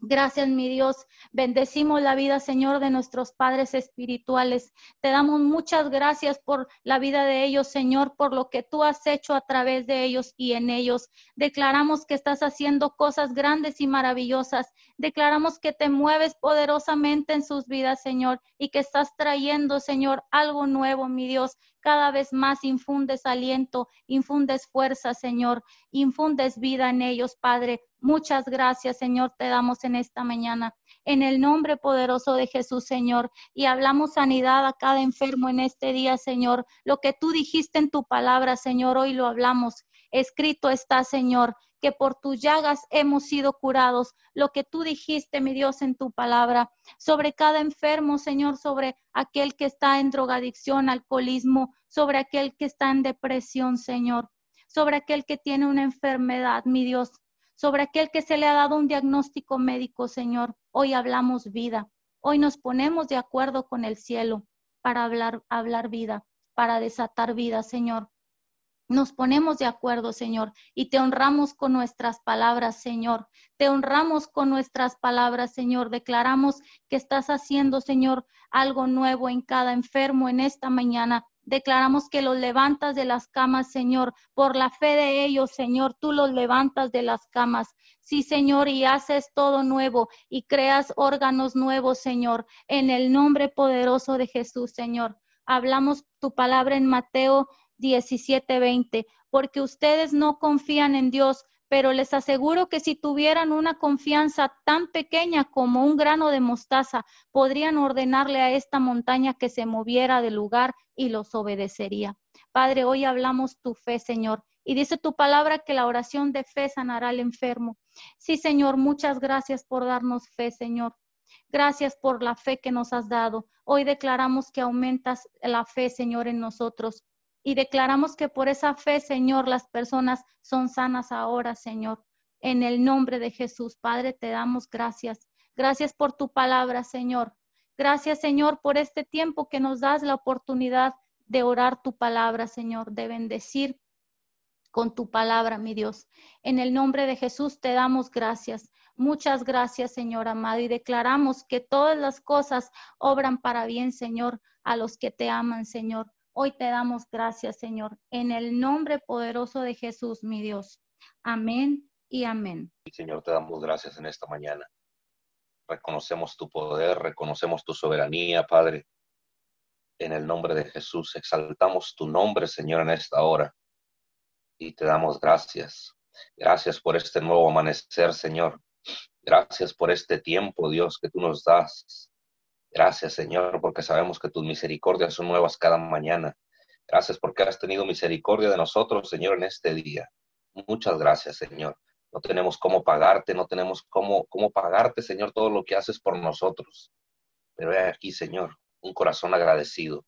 Gracias, mi Dios. Bendecimos la vida, Señor, de nuestros padres espirituales. Te damos muchas gracias por la vida de ellos, Señor, por lo que tú has hecho a través de ellos y en ellos. Declaramos que estás haciendo cosas grandes y maravillosas. Declaramos que te mueves poderosamente en sus vidas, Señor, y que estás trayendo, Señor, algo nuevo, mi Dios, cada vez más infundes aliento, infundes fuerza, Señor, infundes vida en ellos, Padre. Muchas gracias, Señor, te damos en esta mañana. En el nombre poderoso de Jesús, Señor, y hablamos sanidad a cada enfermo en este día, Señor. Lo que tú dijiste en tu palabra, Señor, hoy lo hablamos. Escrito está, Señor, que por tus llagas hemos sido curados. Lo que tú dijiste, mi Dios, en tu palabra, sobre cada enfermo, Señor, sobre aquel que está en drogadicción, alcoholismo, sobre aquel que está en depresión, Señor, sobre aquel que tiene una enfermedad, mi Dios, sobre aquel que se le ha dado un diagnóstico médico, Señor. Hoy hablamos vida. Hoy nos ponemos de acuerdo con el cielo para hablar, hablar vida, para desatar vida, Señor nos ponemos de acuerdo, Señor, y te honramos con nuestras palabras, Señor. Te honramos con nuestras palabras, Señor. Declaramos que estás haciendo, Señor, algo nuevo en cada enfermo en esta mañana. Declaramos que los levantas de las camas, Señor, por la fe de ellos, Señor, tú los levantas de las camas. Sí, Señor, y haces todo nuevo y creas órganos nuevos, Señor, en el nombre poderoso de Jesús, Señor. Hablamos tu palabra en Mateo 17:20, porque ustedes no confían en Dios, pero les aseguro que si tuvieran una confianza tan pequeña como un grano de mostaza, podrían ordenarle a esta montaña que se moviera del lugar y los obedecería. Padre, hoy hablamos tu fe, Señor, y dice tu palabra que la oración de fe sanará al enfermo. Sí, Señor, muchas gracias por darnos fe, Señor. Gracias por la fe que nos has dado. Hoy declaramos que aumentas la fe, Señor, en nosotros y declaramos que por esa fe, Señor, las personas son sanas ahora, Señor. En el nombre de Jesús, Padre, te damos gracias. Gracias por tu palabra, Señor. Gracias, Señor, por este tiempo que nos das la oportunidad de orar tu palabra, Señor, de bendecir con tu palabra, mi Dios. En el nombre de Jesús te damos gracias. Muchas gracias, Señor amado, y declaramos que todas las cosas obran para bien, Señor, a los que te aman, Señor. Hoy te damos gracias, Señor, en el nombre poderoso de Jesús, mi Dios. Amén y amén. Señor, te damos gracias en esta mañana. Reconocemos tu poder, reconocemos tu soberanía, Padre. En el nombre de Jesús, exaltamos tu nombre, Señor, en esta hora. Y te damos gracias. Gracias por este nuevo amanecer, Señor. Gracias por este tiempo, Dios, que tú nos das. Gracias, Señor, porque sabemos que tus misericordias son nuevas cada mañana. Gracias porque has tenido misericordia de nosotros, Señor, en este día. Muchas gracias, Señor. No tenemos cómo pagarte, no tenemos cómo, cómo pagarte, Señor, todo lo que haces por nosotros. Pero he aquí, Señor, un corazón agradecido.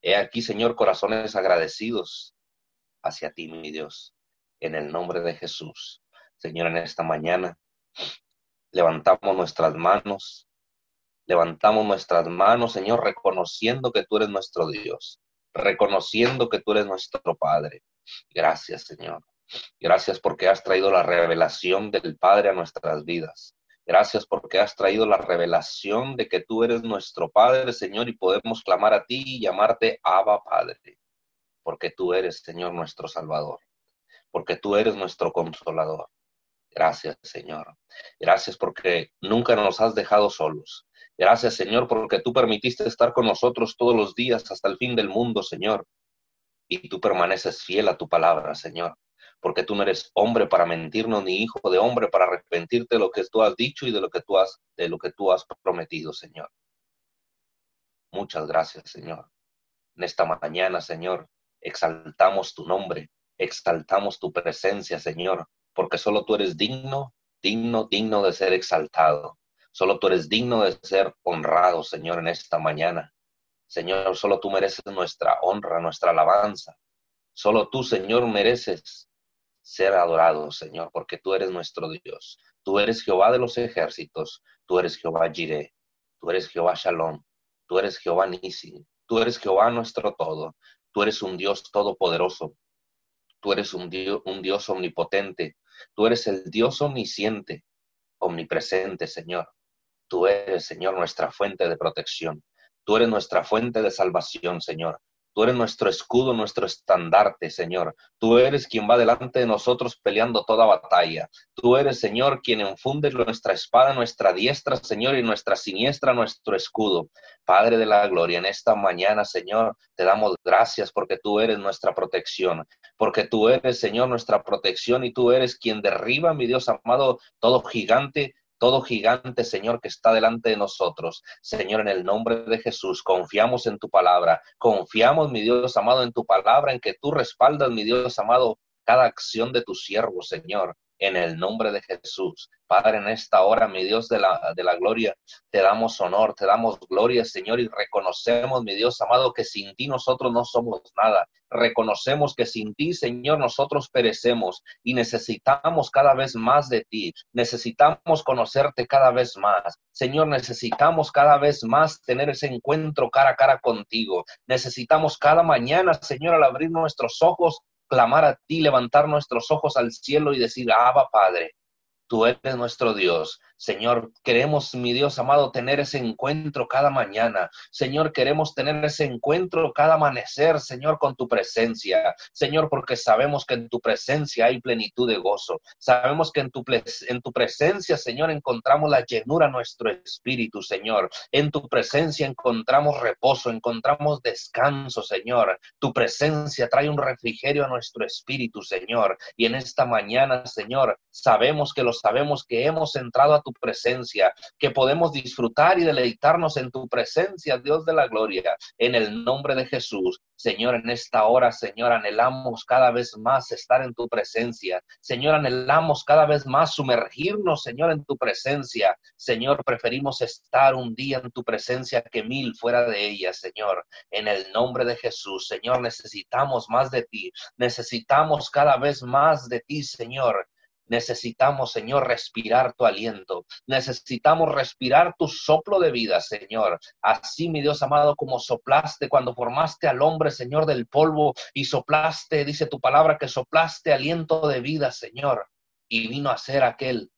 He aquí, Señor, corazones agradecidos hacia ti, mi Dios, en el nombre de Jesús. Señor, en esta mañana levantamos nuestras manos, levantamos nuestras manos, Señor, reconociendo que tú eres nuestro Dios, reconociendo que tú eres nuestro Padre. Gracias, Señor. Gracias porque has traído la revelación del Padre a nuestras vidas. Gracias porque has traído la revelación de que tú eres nuestro Padre, Señor, y podemos clamar a ti y llamarte Abba Padre. Porque tú eres, Señor, nuestro Salvador. Porque tú eres nuestro consolador. Gracias, Señor. Gracias porque nunca nos has dejado solos. Gracias, Señor, porque tú permitiste estar con nosotros todos los días hasta el fin del mundo, Señor. Y tú permaneces fiel a tu palabra, Señor porque tú no eres hombre para mentirnos ni hijo de hombre para arrepentirte de lo que tú has dicho y de lo que tú has de lo que tú has prometido, Señor. Muchas gracias, Señor. En esta mañana, Señor, exaltamos tu nombre, exaltamos tu presencia, Señor, porque solo tú eres digno, digno, digno de ser exaltado. Solo tú eres digno de ser honrado, Señor, en esta mañana. Señor, solo tú mereces nuestra honra, nuestra alabanza. Solo tú, Señor, mereces ser adorado, Señor, porque tú eres nuestro Dios. Tú eres Jehová de los ejércitos, tú eres Jehová Jireh, tú eres Jehová Shalom, tú eres Jehová Nisi, tú eres Jehová nuestro todo, tú eres un Dios todopoderoso, tú eres un Dios, un Dios omnipotente, tú eres el Dios omnisciente, omnipresente, Señor. Tú eres, Señor, nuestra fuente de protección. Tú eres nuestra fuente de salvación, Señor. Tú eres nuestro escudo, nuestro estandarte, Señor. Tú eres quien va delante de nosotros peleando toda batalla. Tú eres, Señor, quien infunde nuestra espada, nuestra diestra, Señor, y nuestra siniestra, nuestro escudo. Padre de la gloria, en esta mañana, Señor, te damos gracias porque tú eres nuestra protección, porque tú eres, Señor, nuestra protección y tú eres quien derriba, mi Dios amado, todo gigante todo gigante, Señor, que está delante de nosotros. Señor, en el nombre de Jesús, confiamos en tu palabra, confiamos, mi Dios amado, en tu palabra, en que tú respaldas, mi Dios amado, cada acción de tu siervo, Señor en el nombre de Jesús. Padre, en esta hora, mi Dios de la, de la gloria, te damos honor, te damos gloria, Señor, y reconocemos, mi Dios amado, que sin ti nosotros no somos nada. Reconocemos que sin ti, Señor, nosotros perecemos y necesitamos cada vez más de ti. Necesitamos conocerte cada vez más. Señor, necesitamos cada vez más tener ese encuentro cara a cara contigo. Necesitamos cada mañana, Señor, al abrir nuestros ojos, clamar a ti, levantar nuestros ojos al cielo y decir, Abba Padre, tú eres nuestro Dios, Señor, queremos, mi Dios amado, tener ese encuentro cada mañana. Señor, queremos tener ese encuentro cada amanecer, Señor, con tu presencia. Señor, porque sabemos que en tu presencia hay plenitud de gozo. Sabemos que en tu, en tu presencia, Señor, encontramos la llenura a nuestro espíritu, Señor. En tu presencia encontramos reposo, encontramos descanso, Señor. Tu presencia trae un refrigerio a nuestro espíritu, Señor. Y en esta mañana, Señor, sabemos que lo sabemos que hemos entrado a tu presencia, que podemos disfrutar y deleitarnos en tu presencia, Dios de la gloria, en el nombre de Jesús. Señor, en esta hora, Señor, anhelamos cada vez más estar en tu presencia. Señor, anhelamos cada vez más sumergirnos, Señor, en tu presencia. Señor, preferimos estar un día en tu presencia que mil fuera de ella, Señor. En el nombre de Jesús, Señor, necesitamos más de ti. Necesitamos cada vez más de ti, Señor. Necesitamos, Señor, respirar tu aliento. Necesitamos respirar tu soplo de vida, Señor. Así, mi Dios amado, como soplaste cuando formaste al hombre, Señor, del polvo y soplaste, dice tu palabra, que soplaste aliento de vida, Señor. Y vino a ser aquel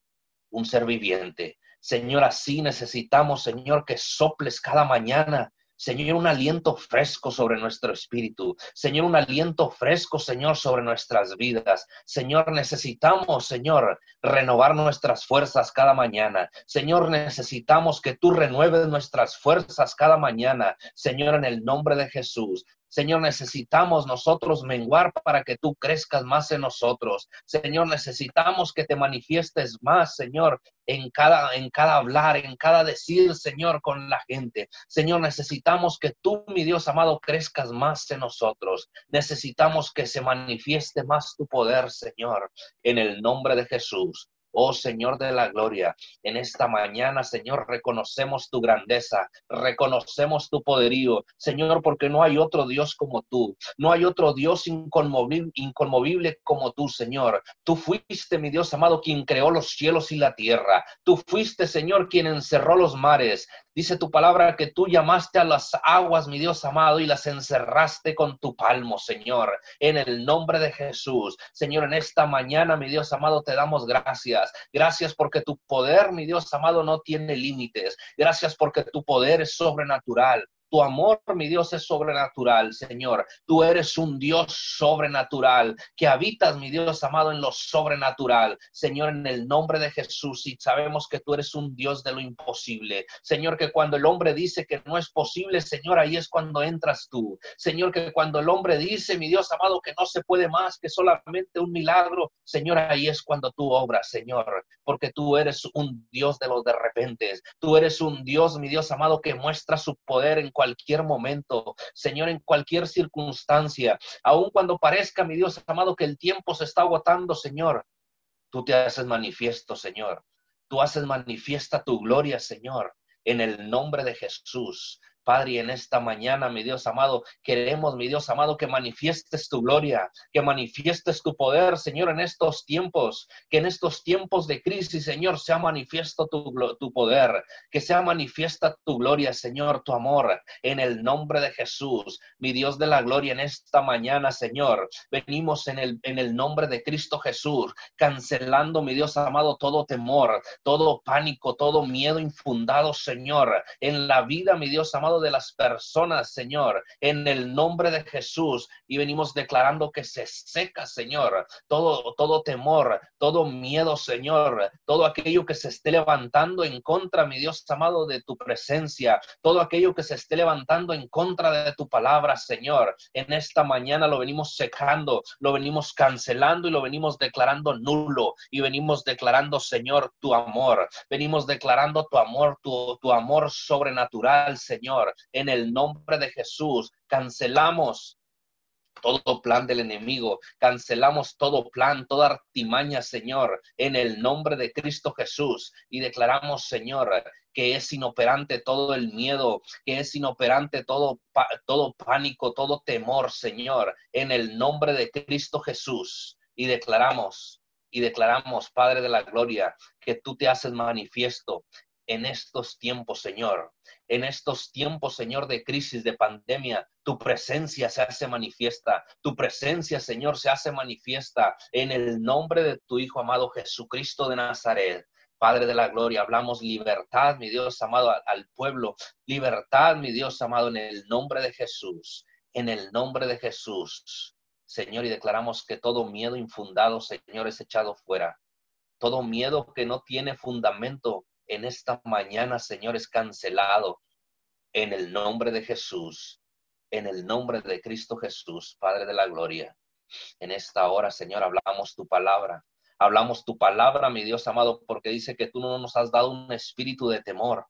un ser viviente. Señor, así necesitamos, Señor, que soples cada mañana Señor, un aliento fresco sobre nuestro espíritu. Señor, un aliento fresco, Señor, sobre nuestras vidas. Señor, necesitamos, Señor, renovar nuestras fuerzas cada mañana. Señor, necesitamos que tú renueves nuestras fuerzas cada mañana. Señor, en el nombre de Jesús. Señor, necesitamos nosotros menguar para que tú crezcas más en nosotros. Señor, necesitamos que te manifiestes más, Señor, en cada, en cada hablar, en cada decir, Señor, con la gente. Señor, necesitamos que tú, mi Dios amado, crezcas más en nosotros. Necesitamos que se manifieste más tu poder, Señor, en el nombre de Jesús. Oh Señor de la gloria, en esta mañana, Señor, reconocemos tu grandeza, reconocemos tu poderío, Señor, porque no hay otro Dios como tú, no hay otro Dios inconmovible, inconmovible como tú, Señor. Tú fuiste, mi Dios amado, quien creó los cielos y la tierra. Tú fuiste, Señor, quien encerró los mares. Dice tu palabra que tú llamaste a las aguas, mi Dios amado, y las encerraste con tu palmo, Señor, en el nombre de Jesús. Señor, en esta mañana, mi Dios amado, te damos gracias. Gracias porque tu poder, mi Dios amado, no tiene límites. Gracias porque tu poder es sobrenatural. Tu amor, mi Dios, es sobrenatural, Señor. Tú eres un Dios sobrenatural, que habitas, mi Dios amado, en lo sobrenatural. Señor, en el nombre de Jesús, y sabemos que tú eres un Dios de lo imposible. Señor, que cuando el hombre dice que no es posible, Señor, ahí es cuando entras tú. Señor, que cuando el hombre dice, mi Dios amado, que no se puede más que solamente un milagro, Señor, ahí es cuando tú obras, Señor, porque tú eres un Dios de los de repente. Tú eres un Dios, mi Dios amado, que muestra su poder en cualquier momento, Señor, en cualquier circunstancia, aun cuando parezca, mi Dios amado, que el tiempo se está agotando, Señor, tú te haces manifiesto, Señor. Tú haces manifiesta tu gloria, Señor, en el nombre de Jesús. Padre, en esta mañana, mi Dios amado, queremos, mi Dios amado, que manifiestes tu gloria, que manifiestes tu poder, Señor, en estos tiempos, que en estos tiempos de crisis, Señor, sea manifiesto tu, tu poder, que sea manifiesta tu gloria, Señor, tu amor, en el nombre de Jesús, mi Dios de la gloria, en esta mañana, Señor, venimos en el, en el nombre de Cristo Jesús, cancelando, mi Dios amado, todo temor, todo pánico, todo miedo infundado, Señor, en la vida, mi Dios amado, de las personas, Señor, en el nombre de Jesús. Y venimos declarando que se seca, Señor, todo, todo temor, todo miedo, Señor, todo aquello que se esté levantando en contra, mi Dios amado, de tu presencia, todo aquello que se esté levantando en contra de tu palabra, Señor. En esta mañana lo venimos secando, lo venimos cancelando y lo venimos declarando nulo y venimos declarando, Señor, tu amor. Venimos declarando tu amor, tu, tu amor sobrenatural, Señor en el nombre de Jesús. Cancelamos todo plan del enemigo, cancelamos todo plan, toda artimaña, Señor, en el nombre de Cristo Jesús y declaramos, Señor, que es inoperante todo el miedo, que es inoperante todo, todo pánico, todo temor, Señor, en el nombre de Cristo Jesús. Y declaramos, y declaramos, Padre de la Gloria, que tú te haces manifiesto en estos tiempos, Señor. En estos tiempos, Señor, de crisis, de pandemia, tu presencia se hace manifiesta. Tu presencia, Señor, se hace manifiesta en el nombre de tu Hijo amado Jesucristo de Nazaret. Padre de la gloria, hablamos libertad, mi Dios amado, al pueblo. Libertad, mi Dios amado, en el nombre de Jesús. En el nombre de Jesús. Señor, y declaramos que todo miedo infundado, Señor, es echado fuera. Todo miedo que no tiene fundamento, en esta mañana, Señor, es cancelado en el nombre de Jesús, en el nombre de Cristo Jesús, Padre de la Gloria. En esta hora, Señor, hablamos tu palabra. Hablamos tu palabra, mi Dios amado, porque dice que tú no nos has dado un espíritu de temor.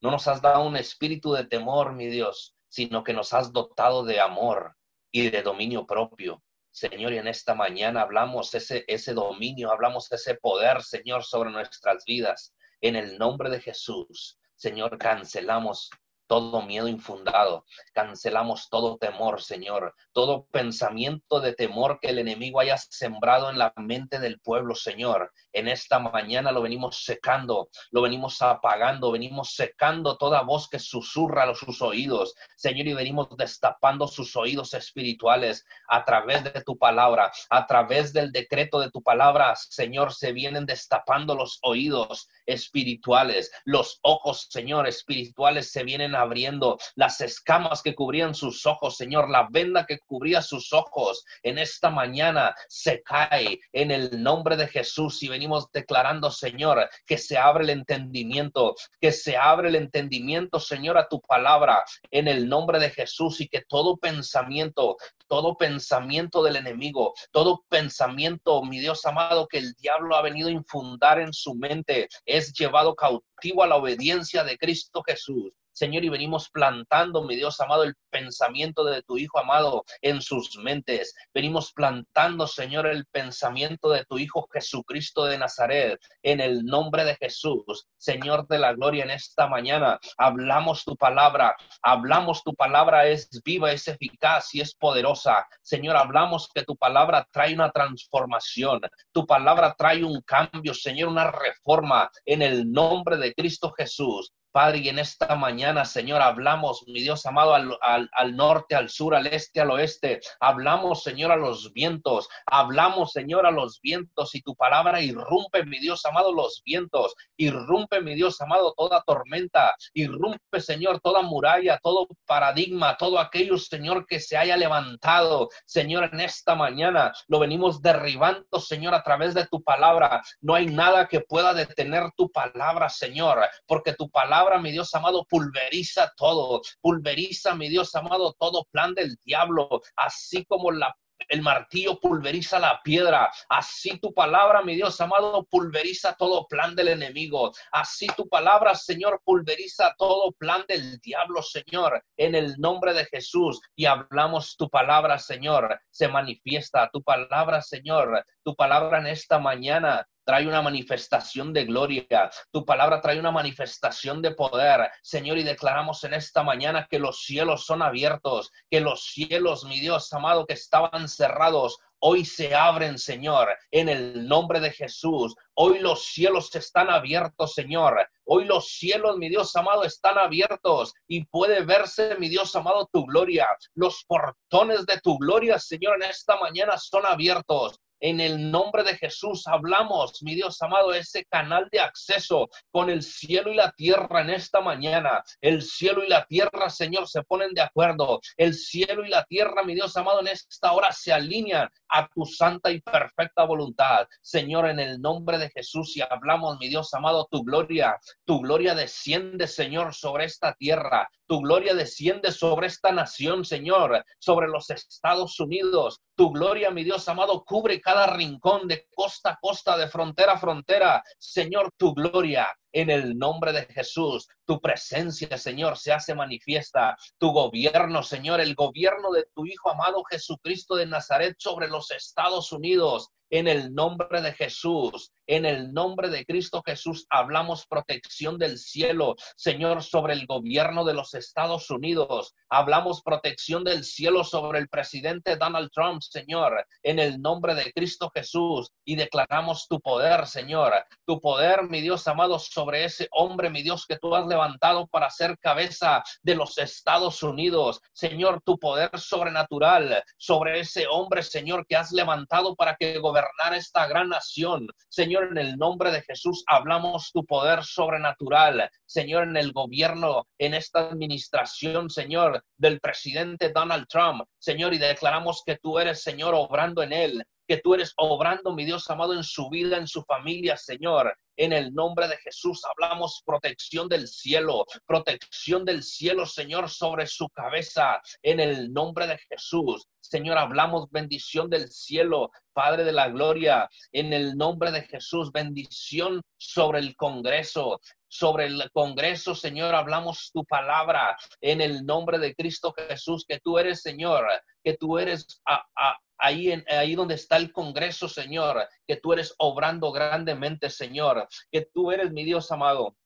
No nos has dado un espíritu de temor, mi Dios, sino que nos has dotado de amor y de dominio propio. Señor, y en esta mañana hablamos ese, ese dominio, hablamos ese poder, Señor, sobre nuestras vidas. En el nombre de Jesús, Señor, cancelamos todo miedo infundado. Cancelamos todo temor, Señor. Todo pensamiento de temor que el enemigo haya sembrado en la mente del pueblo, Señor. En esta mañana lo venimos secando, lo venimos apagando, venimos secando toda voz que susurra a sus oídos, Señor, y venimos destapando sus oídos espirituales a través de tu palabra, a través del decreto de tu palabra, Señor, se vienen destapando los oídos espirituales, los ojos, Señor, espirituales se vienen abriendo. Las escamas que cubrían sus ojos, Señor, la venda que cubría sus ojos en esta mañana se cae en el nombre de Jesús y venimos declarando, Señor, que se abre el entendimiento, que se abre el entendimiento, Señor, a tu palabra en el nombre de Jesús y que todo pensamiento, todo pensamiento del enemigo, todo pensamiento, mi Dios amado, que el diablo ha venido a infundar en su mente, es llevado cautivo a la obediencia de Cristo Jesús. Señor, y venimos plantando, mi Dios amado, el pensamiento de tu Hijo amado en sus mentes. Venimos plantando, Señor, el pensamiento de tu Hijo Jesucristo de Nazaret en el nombre de Jesús. Señor de la gloria, en esta mañana hablamos tu palabra, hablamos tu palabra es viva, es eficaz y es poderosa. Señor, hablamos que tu palabra trae una transformación, tu palabra trae un cambio, Señor, una reforma en el nombre de Cristo Jesús. Padre, y en esta mañana, Señor, hablamos, mi Dios amado, al, al, norte, al sur, al este, al oeste. Hablamos, Señor, a los vientos. Hablamos, Señor, a los vientos. Y tu palabra irrumpe, mi Dios amado, los vientos. Irrumpe, mi Dios amado, toda tormenta. Irrumpe, Señor, toda muralla, todo paradigma, todo aquello, Señor, que se haya levantado. Señor, en esta mañana lo venimos derribando, Señor, a través de tu palabra. No hay nada que pueda detener tu palabra, Señor, porque tu palabra mi Dios amado, pulveriza todo, pulveriza, mi Dios amado, todo plan del diablo, así como la el martillo pulveriza la piedra. Así tu palabra, mi Dios amado, pulveriza todo plan del enemigo. Así tu palabra, Señor, pulveriza todo plan del diablo, Señor, en el nombre de Jesús. Y hablamos tu palabra, Señor. Se manifiesta tu palabra, Señor. Tu palabra en esta mañana trae una manifestación de gloria. Tu palabra trae una manifestación de poder. Señor, y declaramos en esta mañana que los cielos son abiertos, que los cielos, mi Dios amado, que estaban cerrados, hoy se abren, Señor, en el nombre de Jesús. Hoy los cielos están abiertos, Señor. Hoy los cielos, mi Dios amado, están abiertos y puede verse, mi Dios amado, tu gloria. Los portones de tu gloria, Señor, en esta mañana son abiertos. En el nombre de Jesús hablamos, mi Dios amado, ese canal de acceso con el cielo y la tierra en esta mañana. El cielo y la tierra, Señor, se ponen de acuerdo. El cielo y la tierra, mi Dios amado, en esta hora se alinean a tu santa y perfecta voluntad. Señor, en el nombre de Jesús y hablamos, mi Dios amado, tu gloria, tu gloria desciende, Señor, sobre esta tierra. Tu gloria desciende sobre esta nación, Señor, sobre los Estados Unidos. Tu gloria, mi Dios amado, cubre cada rincón de costa a costa, de frontera a frontera. Señor, tu gloria en el nombre de Jesús. Tu presencia, Señor, se hace manifiesta. Tu gobierno, Señor, el gobierno de tu Hijo amado Jesucristo de Nazaret sobre los Estados Unidos en el nombre de Jesús, en el nombre de Cristo Jesús, hablamos protección del cielo, Señor, sobre el gobierno de los Estados Unidos. Hablamos protección del cielo sobre el presidente Donald Trump, Señor, en el nombre de Cristo Jesús. Y declaramos tu poder, Señor, tu poder, mi Dios amado, sobre ese hombre, mi Dios, que tú has levantado para ser cabeza de los Estados Unidos. Señor, tu poder sobrenatural sobre ese hombre, Señor, que has levantado para que gobierne esta gran nación. Señor, en el nombre de Jesús hablamos tu poder sobrenatural. Señor, en el gobierno, en esta administración, Señor, del presidente Donald Trump. Señor, y declaramos que tú eres, Señor, obrando en él que tú eres obrando, mi Dios amado, en su vida, en su familia, Señor. En el nombre de Jesús hablamos protección del cielo, protección del cielo, Señor, sobre su cabeza. En el nombre de Jesús, Señor, hablamos bendición del cielo, Padre de la gloria. En el nombre de Jesús, bendición sobre el Congreso, sobre el Congreso, Señor, hablamos tu palabra en el nombre de Cristo Jesús, que tú eres, Señor, que tú eres a, ahí, en, ahí donde está el Congreso, Señor, que tú eres obrando grandemente, Señor, que tú eres mi Dios amado,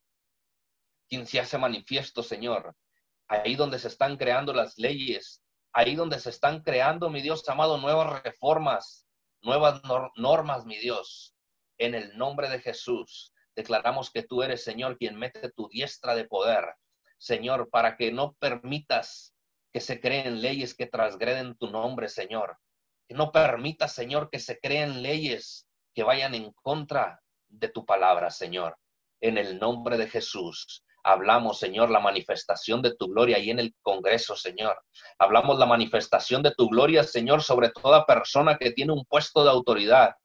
quien se hace manifiesto, Señor. Ahí donde se están creando las leyes, ahí donde se están creando, mi Dios amado, nuevas reformas, nuevas normas, mi Dios. En el nombre de Jesús, declaramos que tú eres, Señor, quien mete tu diestra de poder, Señor, para que no permitas que se creen leyes que transgreden tu nombre, Señor que no permita, Señor, que se creen leyes que vayan en contra de tu palabra, Señor. En el nombre de Jesús, Hablamos, Señor, la manifestación de tu gloria ahí en el Congreso, Señor. Hablamos la manifestación de tu gloria, Señor, sobre toda persona que tiene un puesto de autoridad.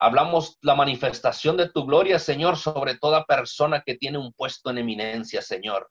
Hablamos la manifestación de tu gloria, Señor, sobre toda persona que tiene un puesto en eminencia, Señor,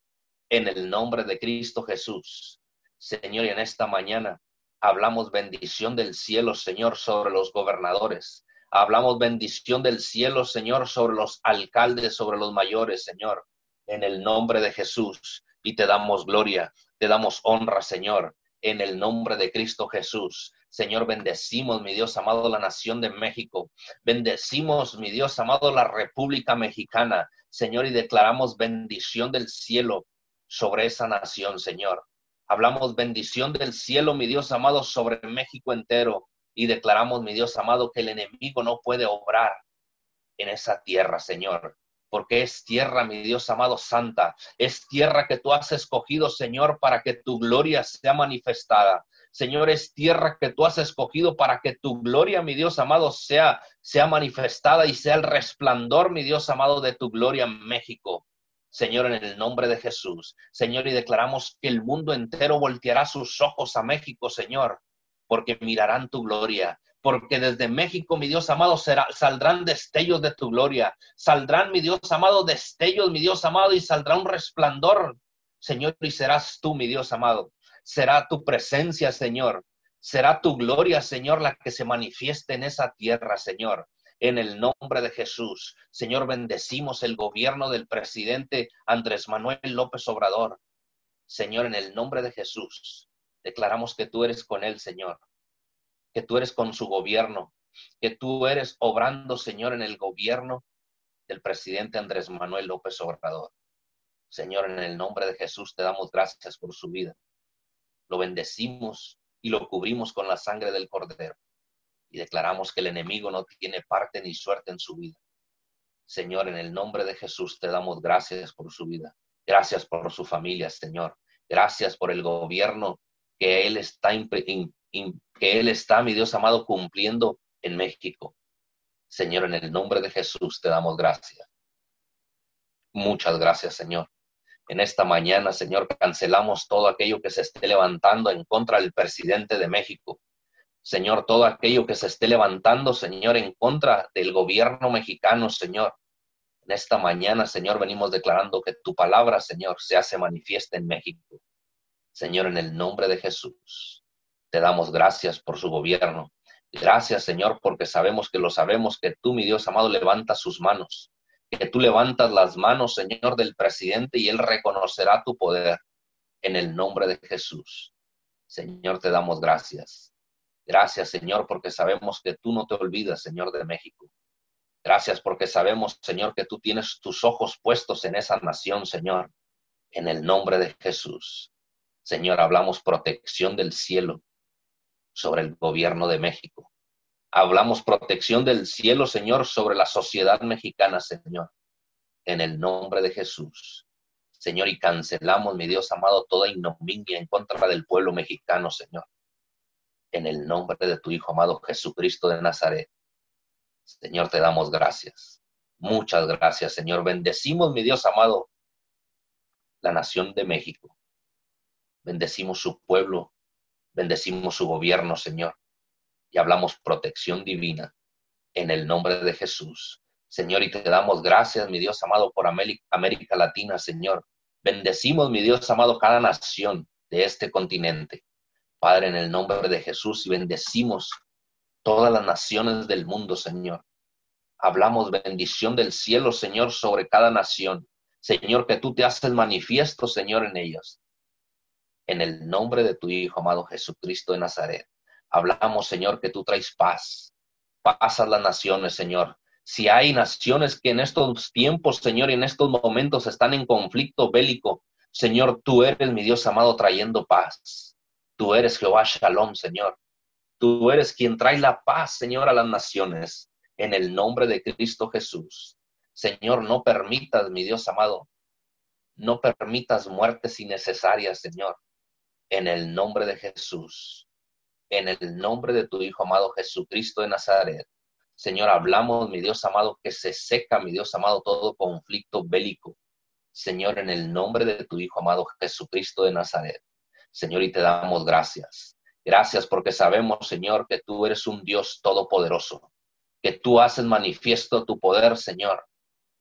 en el nombre de Cristo Jesús. Señor, y en esta mañana hablamos bendición del cielo, Señor, sobre los gobernadores. Hablamos bendición del cielo, Señor, sobre los alcaldes, sobre los mayores, Señor, en el nombre de Jesús. Y te damos gloria, te damos honra, Señor, en el nombre de Cristo Jesús. Señor, bendecimos, mi Dios amado, la nación de México. Bendecimos, mi Dios amado, la República Mexicana. Señor, y declaramos bendición del cielo sobre esa nación, Señor. Hablamos bendición del cielo, mi Dios amado, sobre México entero. Y declaramos, mi Dios amado, que el enemigo no puede obrar en esa tierra, Señor porque es tierra, mi Dios amado santa, es tierra que tú has escogido, Señor, para que tu gloria sea manifestada. Señor, es tierra que tú has escogido para que tu gloria, mi Dios amado, sea, sea manifestada y sea el resplandor, mi Dios amado, de tu gloria en México. Señor, en el nombre de Jesús. Señor, y declaramos que el mundo entero volteará sus ojos a México, Señor, porque mirarán tu gloria porque desde México, mi Dios amado, será, saldrán destellos de tu gloria, saldrán, mi Dios amado, destellos, mi Dios amado, y saldrá un resplandor, Señor, y serás tú, mi Dios amado, será tu presencia, Señor, será tu gloria, Señor, la que se manifieste en esa tierra, Señor. En el nombre de Jesús, Señor, bendecimos el gobierno del presidente Andrés Manuel López Obrador. Señor, en el nombre de Jesús, declaramos que tú eres con él, Señor que tú eres con su gobierno, que tú eres obrando, Señor, en el gobierno del presidente Andrés Manuel López Obrador. Señor, en el nombre de Jesús te damos gracias por su vida. Lo bendecimos y lo cubrimos con la sangre del Cordero. Y declaramos que el enemigo no tiene parte ni suerte en su vida. Señor, en el nombre de Jesús te damos gracias por su vida. Gracias por su familia, Señor. Gracias por el gobierno que Él está que Él está, mi Dios amado, cumpliendo en México. Señor, en el nombre de Jesús te damos gracias. Muchas gracias, Señor. En esta mañana, Señor, cancelamos todo aquello que se esté levantando en contra del presidente de México. Señor, todo aquello que se esté levantando, Señor, en contra del gobierno mexicano, Señor. En esta mañana, Señor, venimos declarando que tu palabra, Señor, se hace manifiesta en México. Señor, en el nombre de Jesús. Te damos gracias por su gobierno. Gracias, Señor, porque sabemos que lo sabemos que tú, mi Dios amado, levantas sus manos, que tú levantas las manos, Señor, del presidente y él reconocerá tu poder en el nombre de Jesús. Señor, te damos gracias. Gracias, Señor, porque sabemos que tú no te olvidas, Señor de México. Gracias porque sabemos, Señor, que tú tienes tus ojos puestos en esa nación, Señor, en el nombre de Jesús. Señor, hablamos protección del cielo sobre el gobierno de México. Hablamos protección del cielo, Señor, sobre la sociedad mexicana, Señor, en el nombre de Jesús. Señor, y cancelamos, mi Dios amado, toda ignominia en contra del pueblo mexicano, Señor. En el nombre de tu Hijo amado Jesucristo de Nazaret. Señor, te damos gracias. Muchas gracias, Señor. Bendecimos, mi Dios amado, la nación de México. Bendecimos su pueblo, Bendecimos su gobierno, Señor, y hablamos protección divina en el nombre de Jesús. Señor, y te damos gracias, mi Dios amado, por América Latina, Señor. Bendecimos, mi Dios amado, cada nación de este continente. Padre, en el nombre de Jesús, y bendecimos todas las naciones del mundo, Señor. Hablamos bendición del cielo, Señor, sobre cada nación. Señor, que tú te haces manifiesto, Señor, en ellas en el nombre de tu Hijo amado Jesucristo de Nazaret. Hablamos, Señor, que tú traes paz. Paz a las naciones, Señor. Si hay naciones que en estos tiempos, Señor, y en estos momentos están en conflicto bélico, Señor, tú eres mi Dios amado trayendo paz. Tú eres Jehová Shalom, Señor. Tú eres quien trae la paz, Señor, a las naciones. En el nombre de Cristo Jesús. Señor, no permitas, mi Dios amado, no permitas muertes innecesarias, Señor en el nombre de Jesús, en el nombre de tu Hijo amado Jesucristo de Nazaret. Señor, hablamos, mi Dios amado, que se seca, mi Dios amado, todo conflicto bélico Señor, en el nombre de tu Hijo amado Jesucristo de Nazaret. Señor, y te damos gracias. Gracias porque sabemos, Señor, que tú eres un Dios todopoderoso, que tú haces manifiesto tu poder, Señor,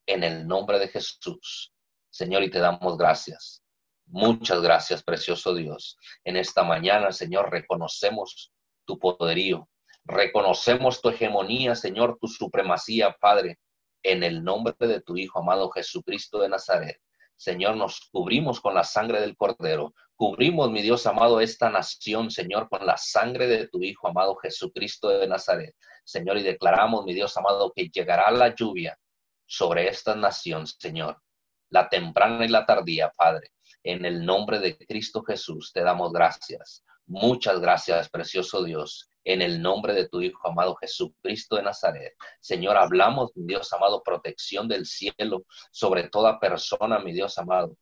en el nombre de Jesús. Señor, y te damos gracias. Muchas gracias, precioso Dios. En esta mañana, Señor, reconocemos tu poderío. Reconocemos tu hegemonía, Señor, tu supremacía, Padre, en el nombre de tu Hijo amado Jesucristo de Nazaret. Señor, nos cubrimos con la sangre del Cordero. Cubrimos, mi Dios amado, esta nación, Señor, con la sangre de tu Hijo amado Jesucristo de Nazaret. Señor, y declaramos, mi Dios amado, que llegará la lluvia sobre esta nación, Señor. La temprana y la tardía, Padre. En el nombre de Cristo Jesús te damos gracias. Muchas gracias, precioso Dios en el nombre de tu Hijo amado Jesucristo de Nazaret. Señor, hablamos, mi Dios amado, protección del cielo sobre toda persona, mi Dios amado,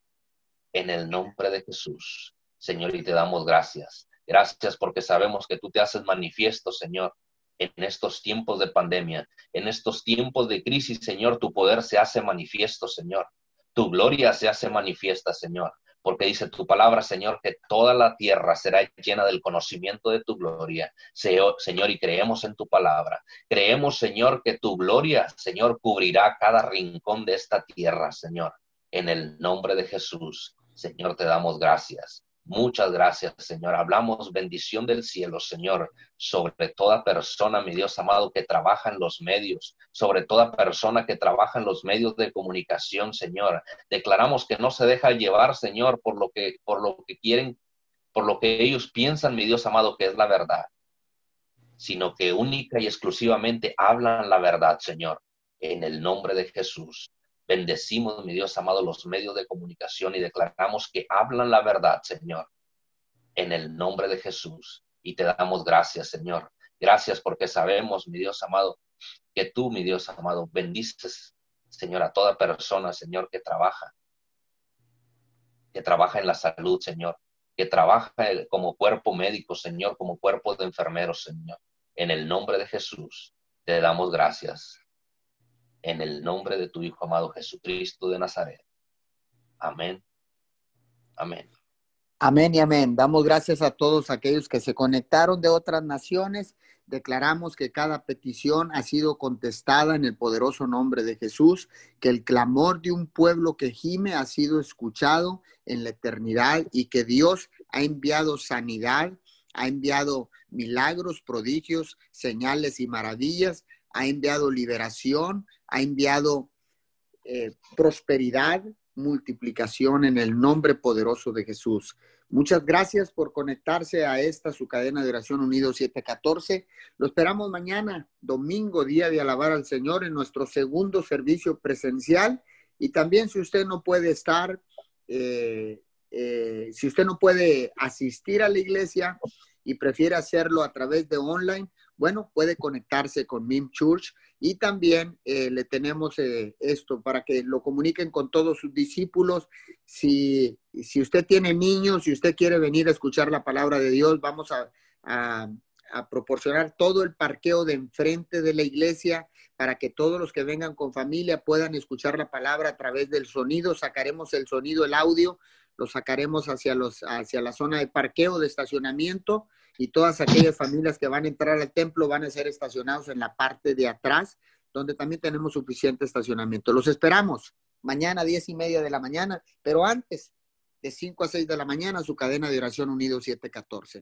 en el nombre de Jesús. Señor, y te damos gracias. Gracias porque sabemos que tú te haces manifiesto, Señor, en estos tiempos de pandemia, en estos tiempos de crisis, Señor, tu poder se hace manifiesto, Señor. Tu gloria se hace manifiesta, Señor porque dice tu palabra, Señor, que toda la tierra será llena del conocimiento de tu gloria. Señor, y creemos en tu palabra. Creemos, Señor, que tu gloria, Señor, cubrirá cada rincón de esta tierra, Señor. En el nombre de Jesús, Señor, te damos gracias. Muchas gracias, Señor. Hablamos bendición del cielo, Señor, sobre toda persona, mi Dios amado, que trabaja en los medios, sobre toda persona que trabaja en los medios de comunicación, Señor. Declaramos que no se deja llevar, Señor, por lo que, por lo que quieren, por lo que ellos piensan, mi Dios amado, que es la verdad, sino que única y exclusivamente hablan la verdad, Señor, en el nombre de Jesús. Bendecimos, mi Dios amado, los medios de comunicación y declaramos que hablan la verdad, Señor, en el nombre de Jesús. Y te damos gracias, Señor. Gracias porque sabemos, mi Dios amado, que tú, mi Dios amado, bendices, Señor, a toda persona, Señor, que trabaja, que trabaja en la salud, Señor, que trabaja como cuerpo médico, Señor, como cuerpo de enfermeros, Señor. En el nombre de Jesús, te damos gracias en el nombre de tu Hijo amado Jesucristo de Nazaret. Amén. Amén. Amén y amén. Damos gracias a todos aquellos que se conectaron de otras naciones. Declaramos que cada petición ha sido contestada en el poderoso nombre de Jesús, que el clamor de un pueblo que gime ha sido escuchado en la eternidad y que Dios ha enviado sanidad, ha enviado milagros, prodigios, señales y maravillas, ha enviado liberación, ha enviado eh, prosperidad, multiplicación en el nombre poderoso de Jesús. Muchas gracias por conectarse a esta su cadena de oración unido 714. Lo esperamos mañana, domingo, día de alabar al Señor en nuestro segundo servicio presencial. Y también si usted no puede estar, eh, eh, si usted no puede asistir a la iglesia y prefiere hacerlo a través de online, bueno, puede conectarse con MIM Church y también eh, le tenemos eh, esto para que lo comuniquen con todos sus discípulos. Si, si usted tiene niños, si usted quiere venir a escuchar la palabra de Dios, vamos a, proporcionar todo el parqueo de enfrente de la iglesia para que todos los que vengan con familia puedan escuchar la palabra a través del sonido. Sacaremos el sonido, el audio, lo sacaremos hacia, los, hacia la zona de parqueo, de estacionamiento y todas aquellas familias que van a entrar al templo van a ser estacionados en la parte de atrás, donde también tenemos suficiente estacionamiento. Los esperamos mañana, diez y media de la mañana, pero antes de 5 a 6 de la mañana, su cadena de oración Unido 714.